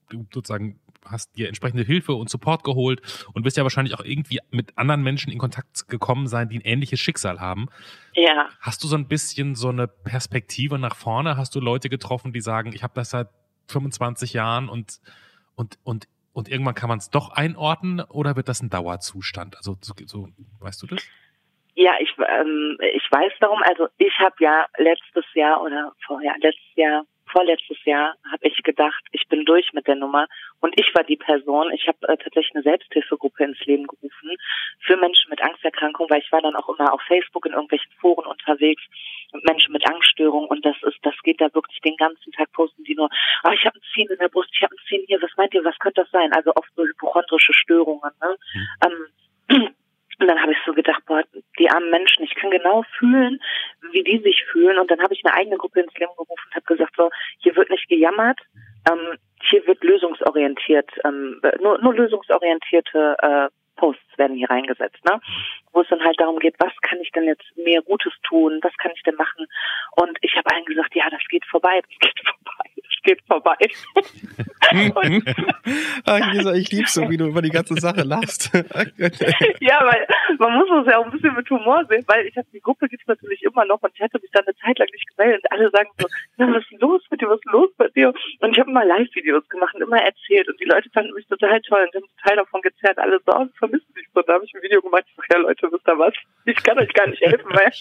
B: du sozusagen hast dir entsprechende Hilfe und Support geholt und wirst ja wahrscheinlich auch irgendwie mit anderen Menschen in Kontakt gekommen sein, die ein ähnliches Schicksal haben.
D: Ja.
B: Hast du so ein bisschen so eine Perspektive nach vorne? Hast du Leute getroffen, die sagen, ich habe das seit 25 Jahren und und und und irgendwann kann man es doch einordnen oder wird das ein Dauerzustand? Also so, so weißt du das?
D: Ja, ich ähm, ich weiß darum. Also ich habe ja letztes Jahr oder vorher letztes Jahr vorletztes Jahr habe ich gedacht, ich bin durch mit der Nummer und ich war die Person. Ich habe äh, tatsächlich eine Selbsthilfegruppe ins Leben gerufen für Menschen mit Angsterkrankung, weil ich war dann auch immer auf Facebook in irgendwelchen Foren unterwegs mit Menschen mit Angststörungen und das ist, das geht da wirklich den ganzen Tag posten die nur, ah, ich habe ein Ziehen in der Brust, ich habe ein Ziehen hier, was meint ihr, was könnte das sein? Also oft so hypochondrische Störungen. Ne? Mhm. Ähm, *clears throat* und dann habe ich so gedacht, boah, die armen Menschen, ich kann genau fühlen, wie die sich fühlen. Und dann habe ich eine eigene Gruppe ins Leben gerufen und habe gesagt, so, hier wird nicht gejammert, ähm, hier wird lösungsorientiert, ähm, nur, nur lösungsorientierte äh, Posts werden hier reingesetzt, ne? Wo es dann halt darum geht, was kann ich denn jetzt mehr Gutes tun, was kann ich denn machen? Und ich habe allen gesagt, ja, das geht vorbei, das geht *laughs* vorbei, geht vorbei. *laughs* *laughs*
A: Ach, Lisa, ich lieb's so, wie du über die ganze Sache lachst. *laughs*
D: ja, weil man muss es ja auch ein bisschen mit Humor sehen, weil ich habe die Gruppe gibt's natürlich immer noch und ich hatte mich dann eine Zeit lang nicht gemeldet und alle sagen so, na, was ist los mit dir, was ist los bei dir? Und ich habe immer Live-Videos gemacht und immer erzählt und die Leute fanden mich total toll und haben total davon gezerrt, alle so, oh, vermissen dich so. Da habe ich ein Video gemacht, ich sag, ja Leute, wisst ihr was? Ich kann euch gar nicht helfen, weil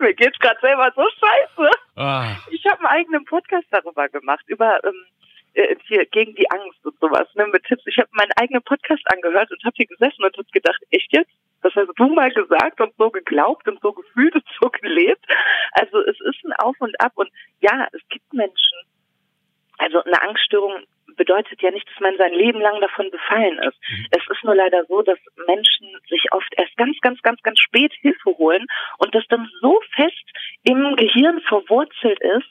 D: mir geht's gerade selber so scheiße. Ah. Ich habe einen eigenen Podcast darüber gemacht, über ähm, äh, hier gegen die Angst und sowas, ne, mit Tipps. Ich habe meinen eigenen Podcast angehört und habe hier gesessen und habe gedacht, echt jetzt? Das hast du mal gesagt und so geglaubt und so gefühlt und so gelebt. Also es ist ein Auf und Ab und ja, es gibt Menschen. Also eine Angststörung bedeutet ja nicht, dass man sein Leben lang davon befallen ist. Mhm. Es ist nur leider so, dass Menschen sich oft erst ganz, ganz, ganz, ganz spät Hilfe holen und das dann so fest im Gehirn verwurzelt ist,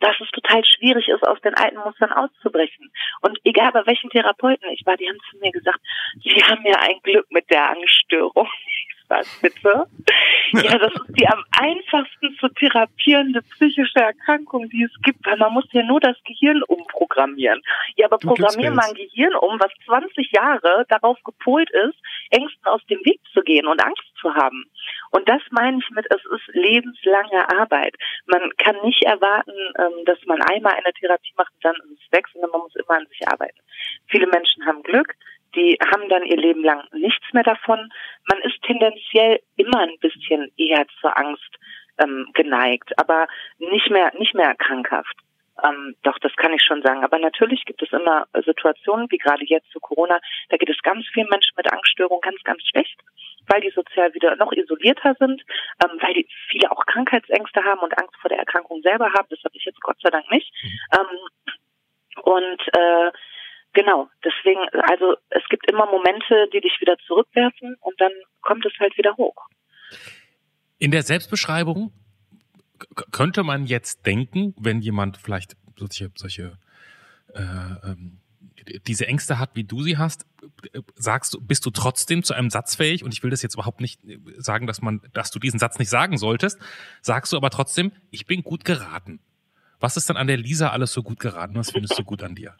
D: dass es total schwierig ist, aus den alten Mustern auszubrechen. Und egal bei welchen Therapeuten ich war, die haben zu mir gesagt, sie haben ja ein Glück mit der Angststörung was bitte? *laughs* Ja, das ist die am einfachsten zu therapierende psychische Erkrankung, die es gibt, weil man muss ja nur das Gehirn umprogrammieren. Ja, aber programmier mal ein Gehirn um, was 20 Jahre darauf gepolt ist, Ängsten aus dem Weg zu gehen und Angst zu haben. Und das meine ich mit, es ist lebenslange Arbeit. Man kann nicht erwarten, ähm, dass man einmal eine Therapie macht und dann ist es weg, sondern man muss immer an sich arbeiten. Viele Menschen haben Glück, die haben dann ihr Leben lang nichts mehr davon. Man ist tendenziell immer ein bisschen eher zur Angst ähm, geneigt, aber nicht mehr nicht mehr krankhaft. Ähm, doch, das kann ich schon sagen. Aber natürlich gibt es immer Situationen, wie gerade jetzt zu Corona, da geht es ganz vielen Menschen mit Angststörungen ganz, ganz schlecht, weil die sozial wieder noch isolierter sind, ähm, weil die viele auch Krankheitsängste haben und Angst vor der Erkrankung selber haben. Das habe ich jetzt Gott sei Dank nicht. Mhm. Ähm, und äh, Genau, deswegen, also es gibt immer Momente, die dich wieder zurückwerfen und dann kommt es halt wieder hoch.
B: In der Selbstbeschreibung könnte man jetzt denken, wenn jemand vielleicht solche, solche äh, ähm, diese Ängste hat, wie du sie hast, sagst du, bist du trotzdem zu einem Satz fähig? Und ich will das jetzt überhaupt nicht sagen, dass man, dass du diesen Satz nicht sagen solltest. Sagst du aber trotzdem, ich bin gut geraten. Was ist dann an der Lisa alles so gut geraten? Was findest du gut an dir?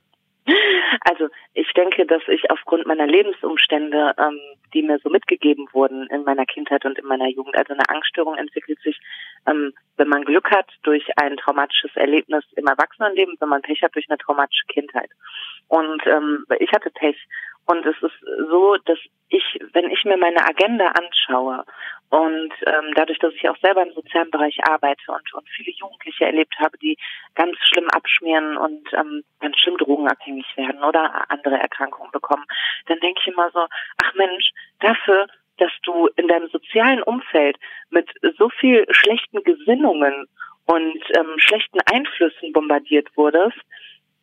D: Also ich denke, dass ich aufgrund meiner Lebensumstände, ähm, die mir so mitgegeben wurden in meiner Kindheit und in meiner Jugend, also eine Angststörung entwickelt sich, ähm, wenn man Glück hat, durch ein traumatisches Erlebnis im Erwachsenenleben, wenn man Pech hat, durch eine traumatische Kindheit. Und ähm, ich hatte Pech. Und es ist so, dass ich, wenn ich mir meine Agenda anschaue und ähm, dadurch, dass ich auch selber im sozialen Bereich arbeite und, und viele Jugendliche erlebt habe, die ganz schlimm abschmieren und ähm, ganz schlimm drogenabhängig werden oder andere Erkrankungen bekommen, dann denke ich immer so, ach Mensch, dafür, dass du in deinem sozialen Umfeld mit so viel schlechten Gesinnungen und ähm, schlechten Einflüssen bombardiert wurdest,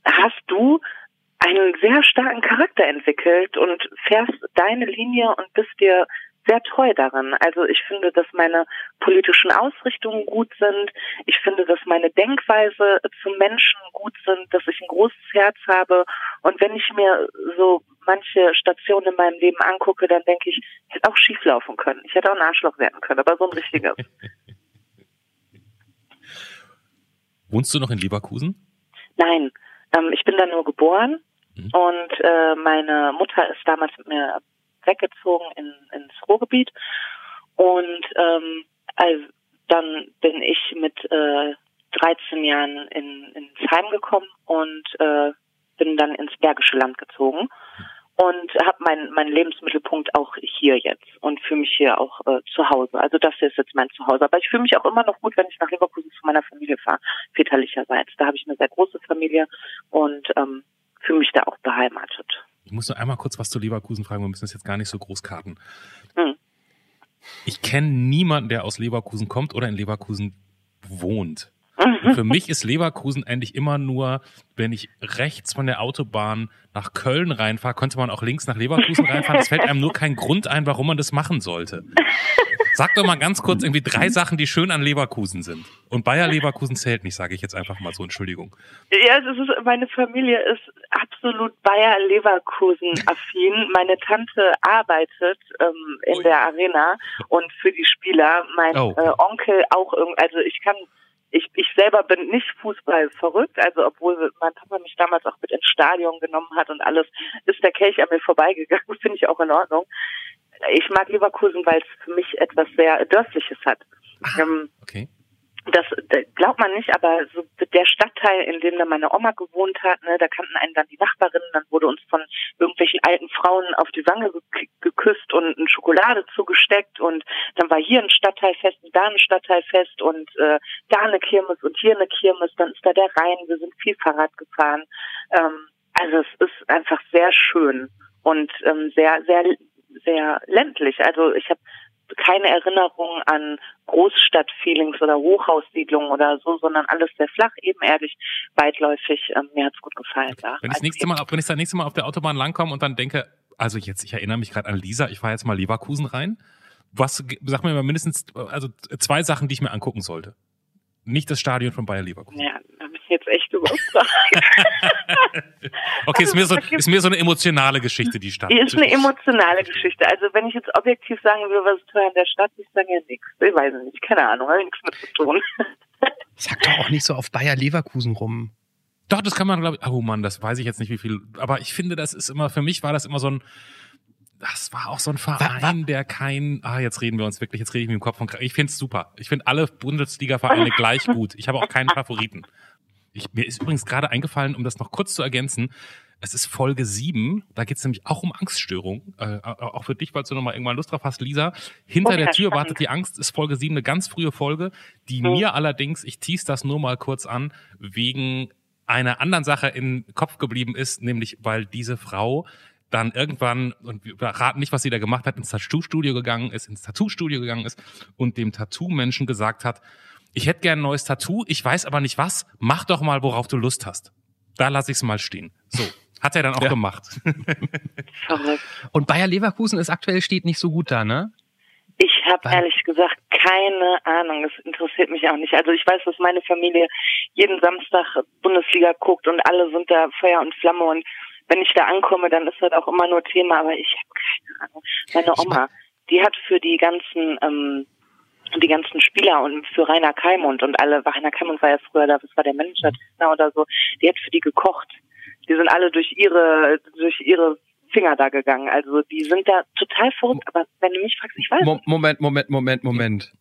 D: hast du einen sehr starken Charakter entwickelt und fährst deine Linie und bist dir sehr treu darin. Also ich finde, dass meine politischen Ausrichtungen gut sind. Ich finde, dass meine Denkweise zu Menschen gut sind, dass ich ein großes Herz habe. Und wenn ich mir so manche Stationen in meinem Leben angucke, dann denke ich, ich hätte auch schief laufen können. Ich hätte auch ein Arschloch werden können, aber so ein richtiges. *laughs*
B: Wohnst du noch in Leverkusen?
D: Nein, ähm, ich bin da nur geboren mhm. und äh, meine Mutter ist damals mit mir weggezogen in, ins Ruhrgebiet und ähm, also dann bin ich mit äh, 13 Jahren in, ins Heim gekommen und äh, bin dann ins Bergische Land gezogen und habe meinen mein Lebensmittelpunkt auch hier jetzt und fühle mich hier auch äh, zu Hause. Also das hier ist jetzt mein Zuhause. Aber ich fühle mich auch immer noch gut, wenn ich nach Leverkusen zu meiner Familie fahre, väterlicherseits. Da habe ich eine sehr große Familie und ähm, fühle mich da auch beheimatet.
B: Ich muss nur einmal kurz was zu Leverkusen fragen. Wir müssen das jetzt gar nicht so groß karten. Hm. Ich kenne niemanden, der aus Leverkusen kommt oder in Leverkusen wohnt. *laughs* Und für mich ist Leverkusen eigentlich immer nur, wenn ich rechts von der Autobahn nach Köln reinfahre, könnte man auch links nach Leverkusen reinfahren. Es fällt einem nur kein Grund ein, warum man das machen sollte. *laughs* Sag doch mal ganz kurz irgendwie drei Sachen, die schön an Leverkusen sind. Und Bayer Leverkusen zählt nicht, sage ich jetzt einfach mal so, Entschuldigung.
D: Ja, es ist, meine Familie ist absolut Bayer Leverkusen affin. Meine Tante arbeitet ähm, in Ui. der Arena und für die Spieler. Mein oh. äh, Onkel auch irgendwie, also ich kann ich, ich selber bin nicht Fußball verrückt, also obwohl mein Papa mich damals auch mit ins Stadion genommen hat und alles, ist der Kelch an mir vorbeigegangen, *laughs* finde ich auch in Ordnung. Ich mag Leverkusen, weil es für mich etwas sehr Dörfliches hat.
B: Ah, ähm, okay
D: das glaubt man nicht, aber so der Stadtteil, in dem da meine Oma gewohnt hat, ne, da kannten einen dann die Nachbarinnen, dann wurde uns von irgendwelchen alten Frauen auf die Wange geküsst und eine Schokolade zugesteckt und dann war hier ein Stadtteilfest und da ein Stadtteilfest und äh, da eine Kirmes und hier eine Kirmes, dann ist da der Rhein, wir sind viel Fahrrad gefahren. Ähm, also es ist einfach sehr schön und ähm, sehr, sehr, sehr ländlich. Also ich habe keine Erinnerung an Großstadtfeelings oder Hochhaussiedlungen oder so, sondern alles sehr flach, ebenerdig, weitläufig. Ähm, mir hat's gut gefallen.
B: Da. Wenn ich das nächste Mal, wenn ich das nächste Mal auf der Autobahn langkomme und dann denke, also jetzt, ich erinnere mich gerade an Lisa, ich fahre jetzt mal Leverkusen rein. Was, sag mir mal mindestens, also zwei Sachen, die ich mir angucken sollte. Nicht das Stadion von Bayer Leverkusen.
D: Ja, jetzt echt überfragt. *laughs*
B: okay, also, ist, mir so, ist mir so eine emotionale Geschichte, die Stadt.
D: Die ist eine emotionale Geschichte. Also wenn ich jetzt objektiv sagen würde, was ist teuer in der Stadt, ich sage ja nichts. Ich weiß nicht, keine Ahnung, habe nichts mit zu tun. *laughs*
A: Sag doch auch nicht so auf Bayer Leverkusen rum.
B: Doch, das kann man, glaube ich, oh Mann, das weiß ich jetzt nicht, wie viel, aber ich finde, das ist immer, für mich war das immer so ein, das war auch so ein Verein, war, war, der kein, ah, jetzt reden wir uns wirklich, jetzt rede ich mir im Kopf von, ich find's super. Ich finde alle Bundesliga-Vereine *laughs* gleich gut. Ich habe auch keinen Favoriten. Ich, mir ist übrigens gerade eingefallen, um das noch kurz zu ergänzen, es ist Folge 7, da geht es nämlich auch um Angststörung. Äh, auch für dich, falls du nochmal irgendwann Lust drauf hast, Lisa. Hinter okay, der Tür spannend. wartet die Angst, ist Folge 7 eine ganz frühe Folge, die mhm. mir allerdings, ich tease das nur mal kurz an, wegen einer anderen Sache im Kopf geblieben ist, nämlich weil diese Frau dann irgendwann, und wir raten nicht, was sie da gemacht hat, ins Tattoo-Studio gegangen ist, ins Tattoo-Studio gegangen ist und dem Tattoo-Menschen gesagt hat, ich hätte gern ein neues Tattoo, ich weiß aber nicht was, mach doch mal, worauf du Lust hast. Da lasse ich es mal stehen. So. Hat er dann auch ja. gemacht. *laughs*
A: Und Bayer Leverkusen ist aktuell steht nicht so gut da, ne?
D: Ich habe ehrlich gesagt keine Ahnung. Das interessiert mich auch nicht. Also ich weiß, dass meine Familie jeden Samstag Bundesliga guckt und alle sind da Feuer und Flamme und wenn ich da ankomme, dann ist das auch immer nur Thema, aber ich habe keine Ahnung. Meine Oma, die hat für die ganzen ähm, die ganzen Spieler und für Rainer Keimund und alle, Rainer Keimund war ja früher da, das war der Manager oder so, die hat für die gekocht. Die sind alle durch ihre, durch ihre Finger da gegangen. Also die sind da total verrückt, aber wenn du mich fragst, ich weiß
A: Mo Moment, Moment, Moment, Moment.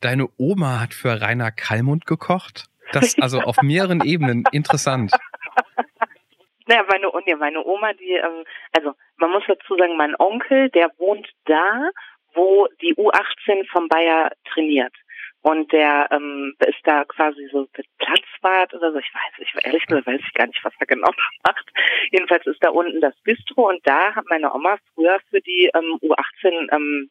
A: Deine Oma hat für Rainer Kallmund gekocht? Das *laughs* also auf mehreren Ebenen interessant. *laughs*
D: Naja, meine, nee, meine Oma, die, ähm, also man muss dazu sagen, mein Onkel, der wohnt da, wo die U18 vom Bayer trainiert. Und der ähm, ist da quasi so Platzwart oder so. Ich weiß, ich ehrlich gesagt weiß ich gar nicht, was er genau *laughs* macht. Jedenfalls ist da unten das Bistro und da hat meine Oma früher für die ähm, U18 ähm,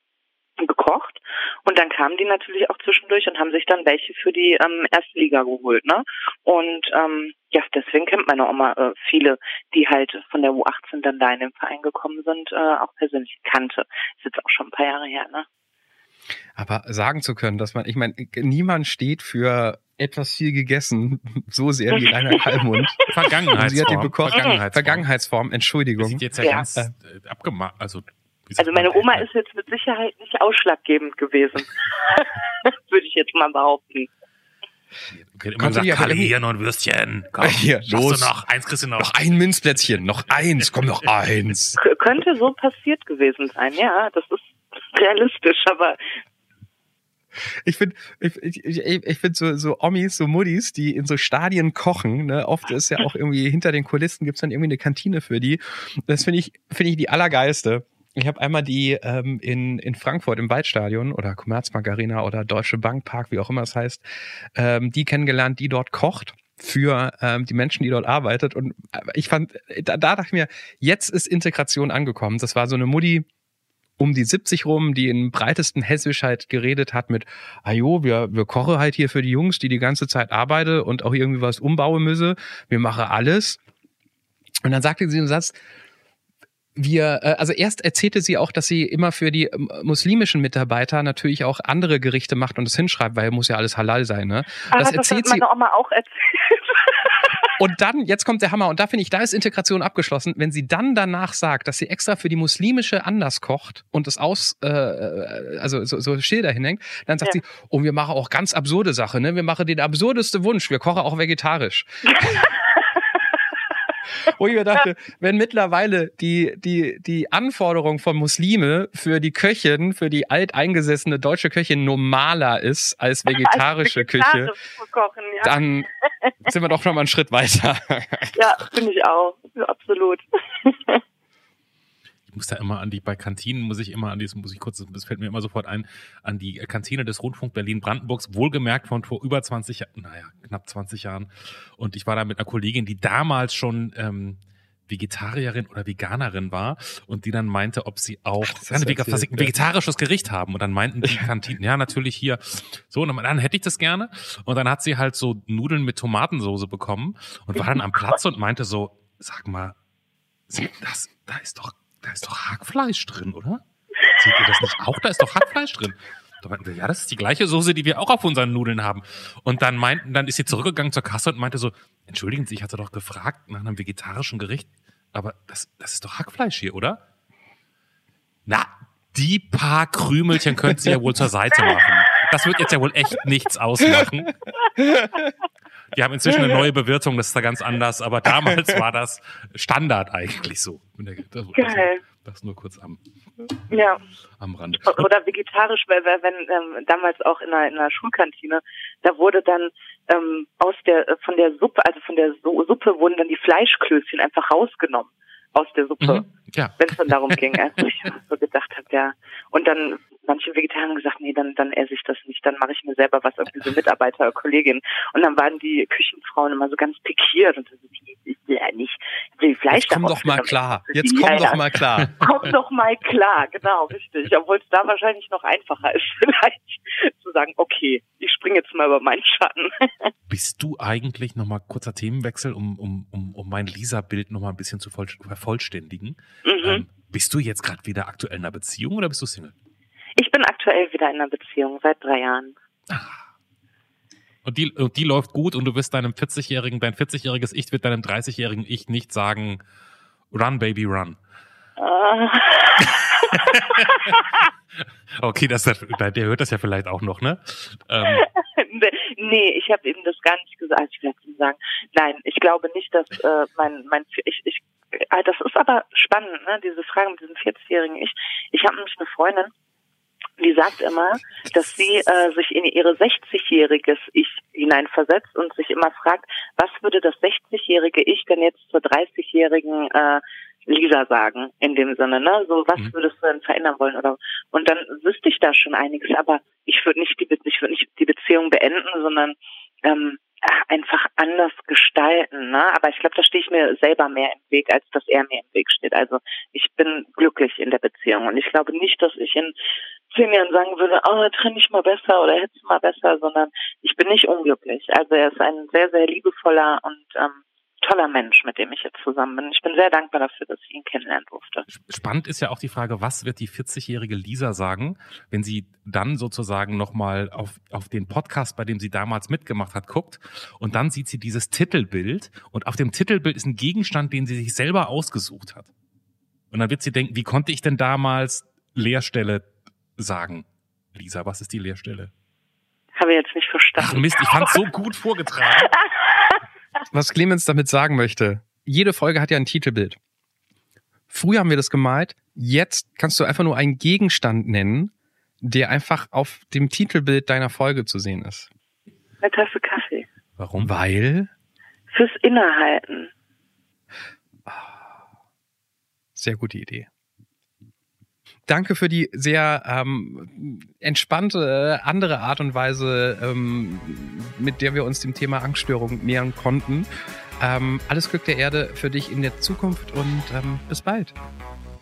D: gekocht und dann kamen die natürlich auch zwischendurch und haben sich dann welche für die ähm, erste Liga geholt, ne? Und ähm, ja, deswegen kennt meine Oma äh, viele, die halt von der U18 dann da in den Verein gekommen sind, äh, auch persönlich kannte. Ist jetzt auch schon ein paar Jahre her, ne?
A: Aber sagen zu können, dass man, ich meine, niemand steht für etwas viel gegessen, *laughs* so sehr wie Rainer *laughs* Kallmund.
B: Vergangenheitsform.
A: Sie hat die.
B: Vergangenheitsform.
A: Vergangenheitsform, Entschuldigung.
B: Sieht jetzt ja,
D: Ja.
B: ganz äh, abgemacht. Also,
D: Also meine
B: man?
D: Oma ist jetzt mit Sicherheit nicht ausschlaggebend gewesen. *laughs* Würde ich jetzt mal behaupten.
B: Okay,
A: Konnte
B: sagt, Kalle, hier noch ein Würstchen. Komm, *laughs*
A: Hier, los.
B: Du noch, eins kriegst du noch.
A: Noch ein Minzplätzchen, noch eins, komm noch eins. *laughs*
D: K könnte so passiert gewesen sein, ja, das ist realistisch, aber
A: Ich finde, ich, ich, ich, finde so, so Omis, so Muddis, die in so Stadien kochen, ne, oft ist ja auch irgendwie hinter den Kulissen gibt's dann irgendwie eine Kantine für die. Das finde ich, finde ich die allergeilste. Ich habe einmal die ähm, in, in Frankfurt im Waldstadion oder Commerzbank Arena oder Deutsche Bank Park, wie auch immer es heißt, ähm, die kennengelernt, die dort kocht für ähm, die Menschen, die dort arbeitet. Und äh, ich fand, da, da dachte ich mir, jetzt ist Integration angekommen. Das war so eine Mutti, um die 70 rum, die im breitesten Hessisch halt geredet hat mit, ah jo, wir, wir kochen halt hier für die Jungs, die die ganze Zeit arbeiten und auch irgendwie was umbauen müsse. Wir machen alles. Und dann sagte sie einen Satz, wir, äh, also erst erzählte sie auch, dass sie immer für die ähm, muslimischen Mitarbeiter natürlich auch andere Gerichte macht und das hinschreibt, weil muss ja alles halal sein, ne?
D: aber
A: Das
D: das,
A: erzählt
D: hat
A: sie
D: meine Oma auch erzählt. *laughs*
A: und dann, jetzt kommt der Hammer, und da finde ich, da ist Integration abgeschlossen, wenn sie dann danach sagt, dass sie extra für die muslimische anders kocht und es aus, äh, also so, so Schilder hinhängt, dann sagt
D: Ja.
A: sie, oh, wir machen auch ganz absurde Sachen, ne? Wir machen den absurdeste Wunsch, wir kochen auch vegetarisch. *laughs* Wo ich mir dachte, wenn mittlerweile die, die, die Anforderung von Muslime für die Köchin, für die alteingesessene deutsche Köchin normaler ist als vegetarische
D: Als
A: Küche,
D: kochen, ja.
A: dann sind wir doch schon mal einen Schritt weiter.
D: Ja, finde ich auch. Absolut.
B: Muss da immer an die, bei Kantinen muss ich immer an dieses, muss ich kurz, das fällt mir immer sofort ein, an die Kantine des Rundfunk Berlin-Brandenburgs, wohlgemerkt von vor über 20, Ja- naja, knapp 20 Jahren. Und ich war da mit einer Kollegin, die damals schon ähm, Vegetarierin oder Veganerin war und die dann meinte, ob sie auch
A: hast
B: eine Vega-
A: erzählt,
B: ein vegetarisches Gericht haben. Und dann meinten die *laughs* Kantinen, ja, natürlich hier. So, und dann, hätte ich das gerne. Und dann hat sie halt so Nudeln mit Tomatensoße bekommen und war dann am Platz und meinte so, sag mal, das, da ist doch, da ist doch Hackfleisch drin, oder? Seht ihr das nicht auch? Da ist doch Hackfleisch drin. Da meinten wir, ja, das ist die gleiche Soße, die wir auch auf unseren Nudeln haben. Und dann meinten, dann ist sie zurückgegangen zur Kasse und meinte so, entschuldigen Sie, ich hatte doch gefragt nach einem vegetarischen Gericht, aber das, das ist doch Hackfleisch hier, oder? Na, die paar Krümelchen könnten Sie ja wohl zur Seite machen. Das wird jetzt ja wohl echt nichts ausmachen. Die haben inzwischen eine neue Bewirtung, das ist da ganz anders, aber damals war das Standard eigentlich so. Das,
D: Geil.
B: das nur kurz am,
D: Ja.
B: am Rande.
D: Oder vegetarisch, weil, weil wenn ähm, damals auch in einer, in einer Schulkantine, da wurde dann ähm, aus der äh, von der Suppe, also von der Su Suppe wurden dann die Fleischklößchen einfach rausgenommen aus der Suppe,
B: Mhm. Ja.
D: wenn es dann darum ging, als ich so gedacht habe, ja. Und dann manche Vegetarier haben gesagt, nee, dann dann esse ich das nicht, dann mache ich mir selber was, irgendwie so Mitarbeiter oder Kollegin. Und dann waren die Küchenfrauen immer so ganz pikiert und so, ich, ich will ja nicht, ich will Fleisch
A: Jetzt komm doch mal klar. Jetzt komm
D: ja,
A: doch mal klar. *laughs*
D: Komm doch mal klar, genau, richtig. Obwohl es da wahrscheinlich noch einfacher ist, *laughs* vielleicht zu sagen, okay, ich springe jetzt mal über meinen Schatten. *laughs*
B: Bist du eigentlich nochmal kurzer Themenwechsel, um, um, um, um mein Lisa-Bild nochmal ein bisschen zu voll, vervollständigen?
D: Mhm.
B: Ähm, bist du jetzt gerade wieder aktuell in einer Beziehung oder bist du Single?
D: Ich bin aktuell wieder in einer Beziehung, seit drei Jahren.
B: Und die, und die läuft gut und du wirst deinem 40-jährigen, dein 40-jähriges Ich wird deinem 30-jährigen Ich nicht sagen, run, baby, run.
D: Äh, *laughs*
B: Okay, das, der hört das ja vielleicht auch noch, ne? Ähm, *laughs*
D: nee, ich habe eben das gar nicht gesagt. Also Ich nicht sagen, nein, ich glaube nicht, dass äh, mein, mein ich, ich, äh, das ist aber spannend, ne? Diese Frage mit diesem 40-jährigen Ich. Ich habe nämlich eine Freundin, die sagt immer, dass sie äh, sich in ihre 60-jähriges Ich hineinversetzt und sich immer fragt, was würde das 60-jährige Ich denn jetzt zur 30-jährigen äh, Lisa sagen, in dem Sinne, ne? So, was
B: Mhm.
D: würdest du denn verändern wollen? Oder und dann wüsste ich da schon einiges, aber ich würde nicht die ich würde nicht die Beziehung beenden, sondern ähm, einfach anders gestalten, ne? Aber ich glaube, da stehe ich mir selber mehr im Weg, als dass er mir im Weg steht. Also ich bin glücklich in der Beziehung und ich glaube nicht, dass ich in zehn Jahren sagen würde, oh, trenn dich mal besser oder hättest du mal besser, sondern ich bin nicht unglücklich. Also er ist ein sehr, sehr liebevoller und ähm, toller Mensch, mit dem ich jetzt zusammen bin. Ich bin sehr dankbar dafür, dass ich ihn kennenlernen durfte.
B: Spannend ist ja auch die Frage, was wird die 40-jährige Lisa sagen, wenn sie dann sozusagen nochmal auf, auf den Podcast, bei dem sie damals mitgemacht hat, guckt und dann sieht sie dieses Titelbild und auf dem Titelbild ist ein Gegenstand, den sie sich selber ausgesucht hat. Und dann wird sie denken, wie konnte ich denn damals Leerstelle sagen? Lisa, was ist die Leerstelle?
D: Habe ich jetzt nicht verstanden.
B: Ach Mist, ich fand's so gut vorgetragen. *laughs*
A: Was Clemens damit sagen möchte, jede Folge hat ja ein Titelbild. Früher haben wir das gemalt, jetzt kannst du einfach nur einen Gegenstand nennen, der einfach auf dem Titelbild deiner Folge zu sehen ist.
D: Eine Tasse Kaffee.
B: Warum?
A: Weil
D: Fürs Innehalten.
A: Sehr gute Idee. Danke für die sehr ähm, entspannte andere Art und Weise, ähm, mit der wir uns dem Thema Angststörung nähern konnten. Ähm, alles Glück der Erde für dich in der Zukunft und ähm, bis bald.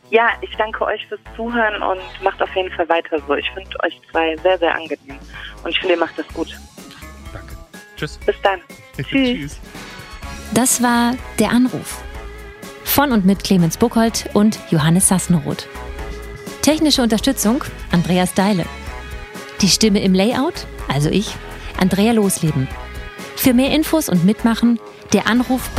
D: Ja, ich danke euch fürs Zuhören und macht auf jeden Fall weiter so. Ich finde euch zwei sehr, sehr angenehm. Und ich finde, ihr macht das gut.
B: Danke. Tschüss.
D: Bis dann. *laughs* Tschüss.
C: Das war Der Anruf. Von und mit Clemens Buchholz und Johannes Sassenroth. Technische Unterstützung Andreas Deile. Die Stimme im Layout, also ich, Andrea Losleben. Für mehr Infos und Mitmachen der Anruf.